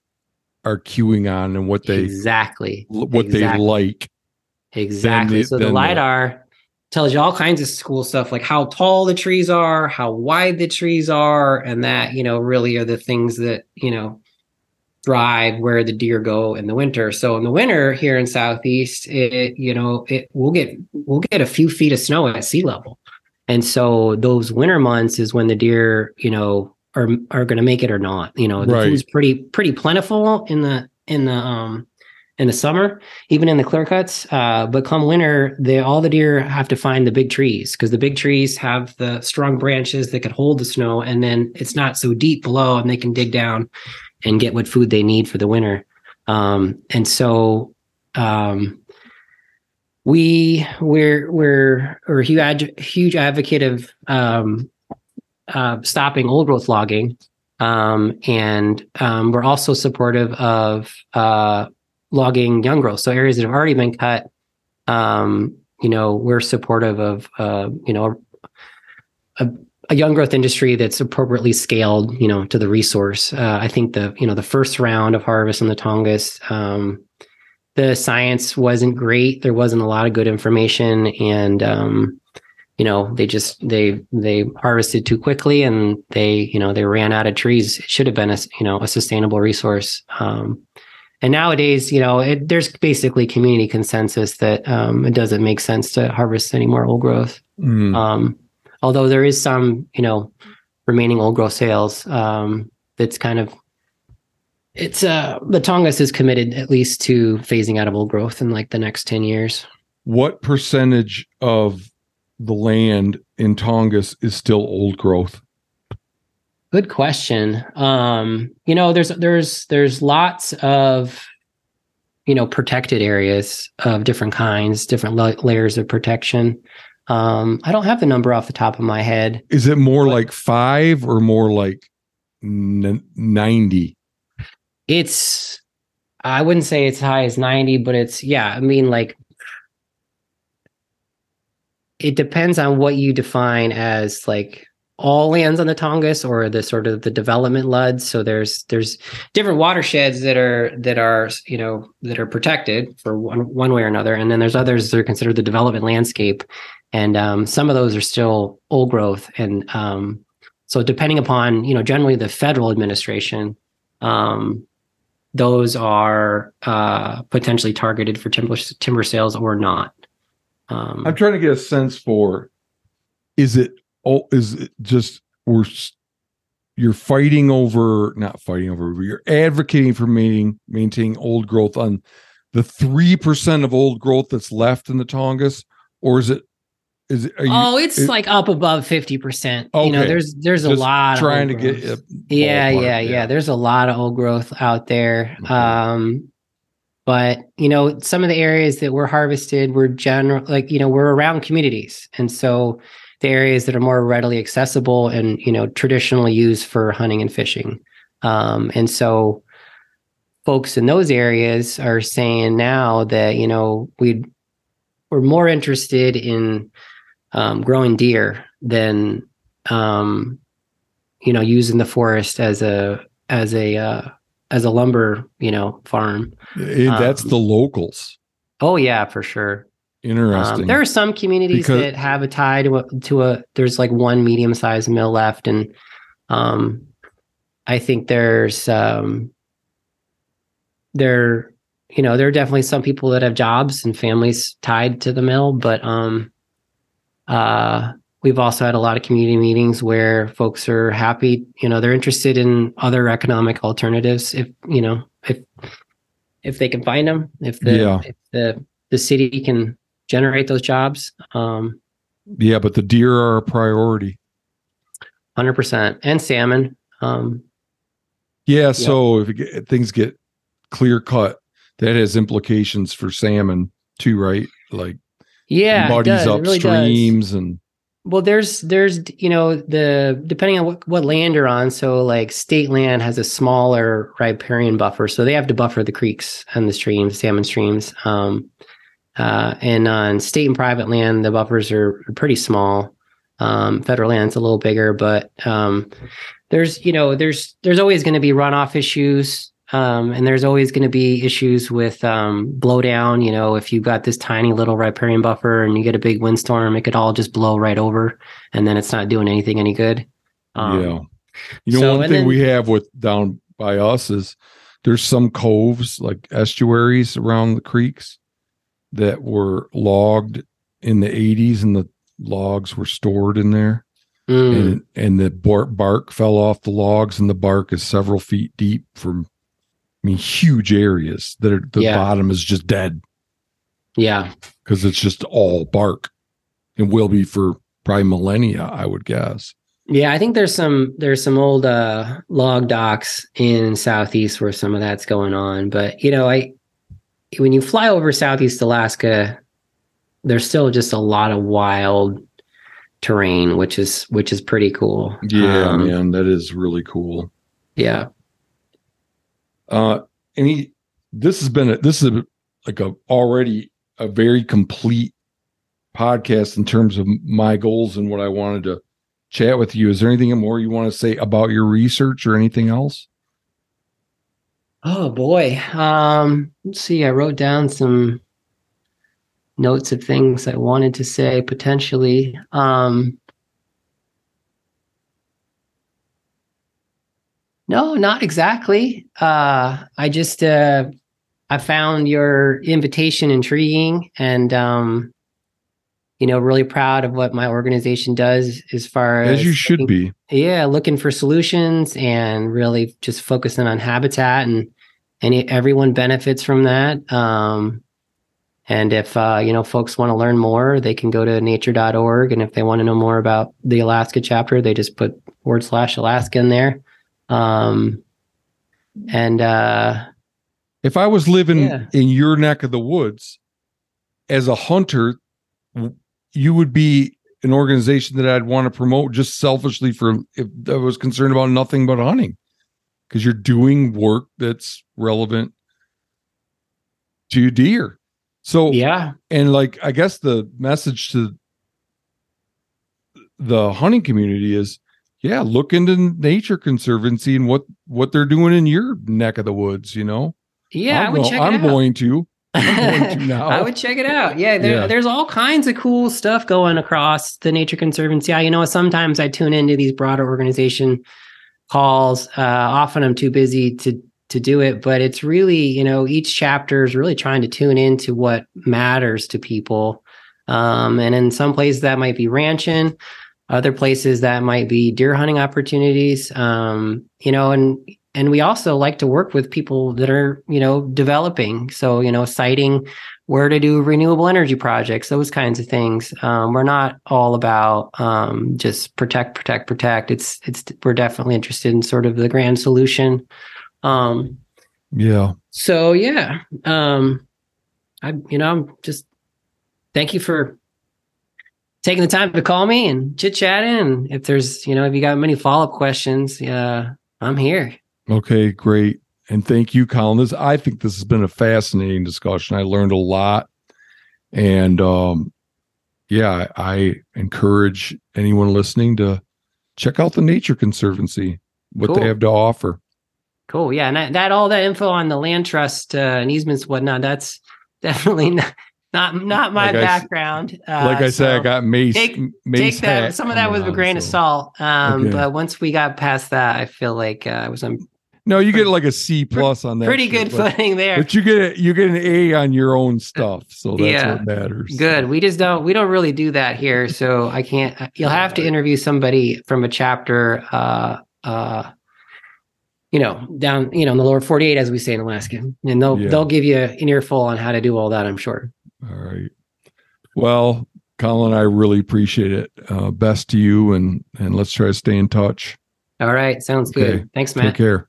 are cueing on and what they exactly what they like. Exactly. so the the- lidar tells you all kinds of cool stuff, like how tall the trees are, how wide the trees are, and that you know really are the things that you know drive where the deer go in the winter. So in the winter here in southeast, it you know it we'll get we'll get a few feet of snow at sea level, and so those winter months is when the deer you know are are going to make it or not. You know the Right. food's pretty pretty plentiful in the in the um in the summer even in the clear cuts. Uh, but come winter, they all the deer have to find the big trees because the big trees have the strong branches that could hold the snow, and then it's not so deep below, and they can dig down and get what food they need for the winter. Um, and so um, we we're we're we're huge huge advocate of um, uh, stopping old growth logging. Um, and um, we're also supportive of uh, logging young growth. So areas that have already been cut, um, you know, we're supportive of, uh, you know, a, a young growth industry that's appropriately scaled, you know, to the resource. Uh, I think the, you know, the first round of harvest in the Tongass, um, the science wasn't great. There wasn't a lot of good information and, um, you know, they just, they, they harvested too quickly and they, you know, they ran out of trees. It should have been a, you know, a sustainable resource. Um, and nowadays, you know, it, there's basically community consensus that um, it doesn't make sense to harvest any more old growth. Mm. Although there is some, you know, remaining old growth sales um, that's kind of it's uh the Tongass is committed at least to phasing out of old growth in like the next 10 years. What percentage of the land in Tongass is still old growth? Good question. Um, you know, there's there's there's lots of you know protected areas of different kinds, different la- layers of protection. Um, I don't have the number off the top of my head. Is it more like five or more like n- ninety? It's I wouldn't say it's high as ninety, but it's yeah. I mean, like it depends on what you define as like all lands on the Tongass or the sort of the development LUDs. So there's there's different watersheds that are that are you know that are protected for one one way or another, and then there's others that are considered the development landscape, and um, some of those are still old growth, and um, so depending upon you know generally the federal administration. Um, those are uh, potentially targeted for timber timber sales or not. Um, I'm trying to get a sense for is it oh is it just we're you're fighting over not fighting over you're advocating for maintaining maintaining old growth on the three percent of old growth that's left in the Tongass, or is it is it, you, oh, it's it, like up above fifty percent. Okay. You know, there's there's a lot trying to get yeah, yeah, yeah, yeah. There's a lot of old growth out there. Okay. Um, but you know, some of the areas that were harvested were general, like you know, we're around communities, and so the areas that are more readily accessible and you know traditionally used for hunting and fishing. Um, and so folks in those areas are saying now that you know we we're more interested in um, growing deer than um, you know using the forest as a as a uh, as a lumber you know farm. That's um, the locals. Oh yeah, for sure. Interesting. Um, there are some communities because, that have a tie to a, to a. There's like one medium sized mill left, and um, I think there's um, there, you know, there are definitely some people that have jobs and families tied to the mill, but um, uh, we've also had a lot of community meetings where folks are happy. You know, they're interested in other economic alternatives if you know if if they can find them. If the yeah. if the the city can generate those jobs. Um, yeah, but the deer are a priority. Hundred percent, and salmon. Um, yeah, so if get, things get clear cut, that has implications for salmon too, right? Like, yeah, muddies up really streams and. Well, there's there's you know the depending on what, what land you're on. So like state land has a smaller riparian buffer, so they have to buffer the creeks and the streams, salmon streams. Um, uh, and on state and private land, the buffers are pretty small. Um, federal land's a little bigger, but um, there's you know there's there's always going to be runoff issues, um, and there's always going to be issues with um, blowdown. You know, if you've got this tiny little riparian buffer and you get a big windstorm, it could all just blow right over, and then it's not doing anything any good. Um, yeah, you know, so, one thing then, we have with down by us is there's some coves like estuaries around the creeks that were logged in the 80s and the logs were stored in there mm. and and the bark fell off the logs and the bark is several feet deep from i mean huge areas that are the yeah. bottom is just dead yeah because it's just all bark and will be for probably millennia i would guess yeah i think there's some there's some old uh log docks in southeast where some of that's going on but you know i when you fly over Southeast Alaska, there's still just a lot of wild terrain, which is which is pretty cool. Yeah, um, man, that is really cool. Yeah. Uh, any this has been a, this is a, like a already a very complete podcast in terms of my goals and what I wanted to chat with you. Is there anything more you want to say about your research or anything else? Oh boy. Um, let's see. I wrote down some notes of things I wanted to say potentially. Um, no, not exactly. Uh, I just uh, I found your invitation intriguing, and um, you know, really proud of what my organization does as far as as you should looking- be. yeah looking for solutions and really just focusing on habitat and and everyone benefits from that um and if uh you know folks want to learn more they can go to nature.org and if they want to know more about the alaska chapter they just put forward slash alaska in there um and uh If I was living Yeah. in your neck of the woods as a hunter, you would be an organization that I'd want to promote just selfishly for if I was concerned about nothing but hunting. Because you're doing work that's relevant to deer. So yeah and like I guess the message to the hunting community is yeah, look into nature conservancy and what what they're doing in your neck of the woods, you know. yeah i I'm would go- check I'm it out going to. I'm going to now. I would check it out. Yeah, there, Yeah. there's all kinds of cool stuff going across the Nature Conservancy. I, you know, sometimes I tune into these broader organization calls. Uh, often I'm too busy to to do it, but it's really, you know, each chapter is really trying to tune into what matters to people. Um, and in some places that might be ranching, other places that might be deer hunting opportunities. Um, you know, and and we also like to work with people that are you know developing. So you know siting where to do renewable energy projects those kinds of things. Um, we're not all about um, just protect protect protect. It's it's we're definitely interested in sort of the grand solution. Um, Yeah. so yeah. Um, i you know i'm just thank you for taking the time to call me and chit chatting and if there's you know if you got many follow-up questions uh, i'm here Okay, great. And thank you, Colin. This I think this has been a fascinating discussion. I learned a lot. And um yeah, I, I encourage anyone listening to check out the Nature Conservancy, what Cool. they have to offer. Cool. Yeah, and that, that all that info on the land trust uh, and easements, whatnot. That's definitely not not, not my Like I background. Uh, like I said, I got Mace. take- Mace take that. Some of that with a grain of salt. Um, Okay. But once we got past that, I feel like uh, I was on No, you get like a C plus on that. pretty shit, good but, footing there. but you get a, you get an A on your own stuff, so that's Yeah. what matters. Good. We just don't we don't really do that here, so I can't. You'll have to interview somebody from a chapter. Uh, uh, you know, down you know in the lower forty eight, as we say in Alaska, and they'll Yeah. they'll give you an earful on how to do all that. I'm sure. All right. Well, Colin, I really appreciate it. Uh, best to you, and and let's try to stay in touch. All right, sounds Okay. good. Thanks, Matt. Take care.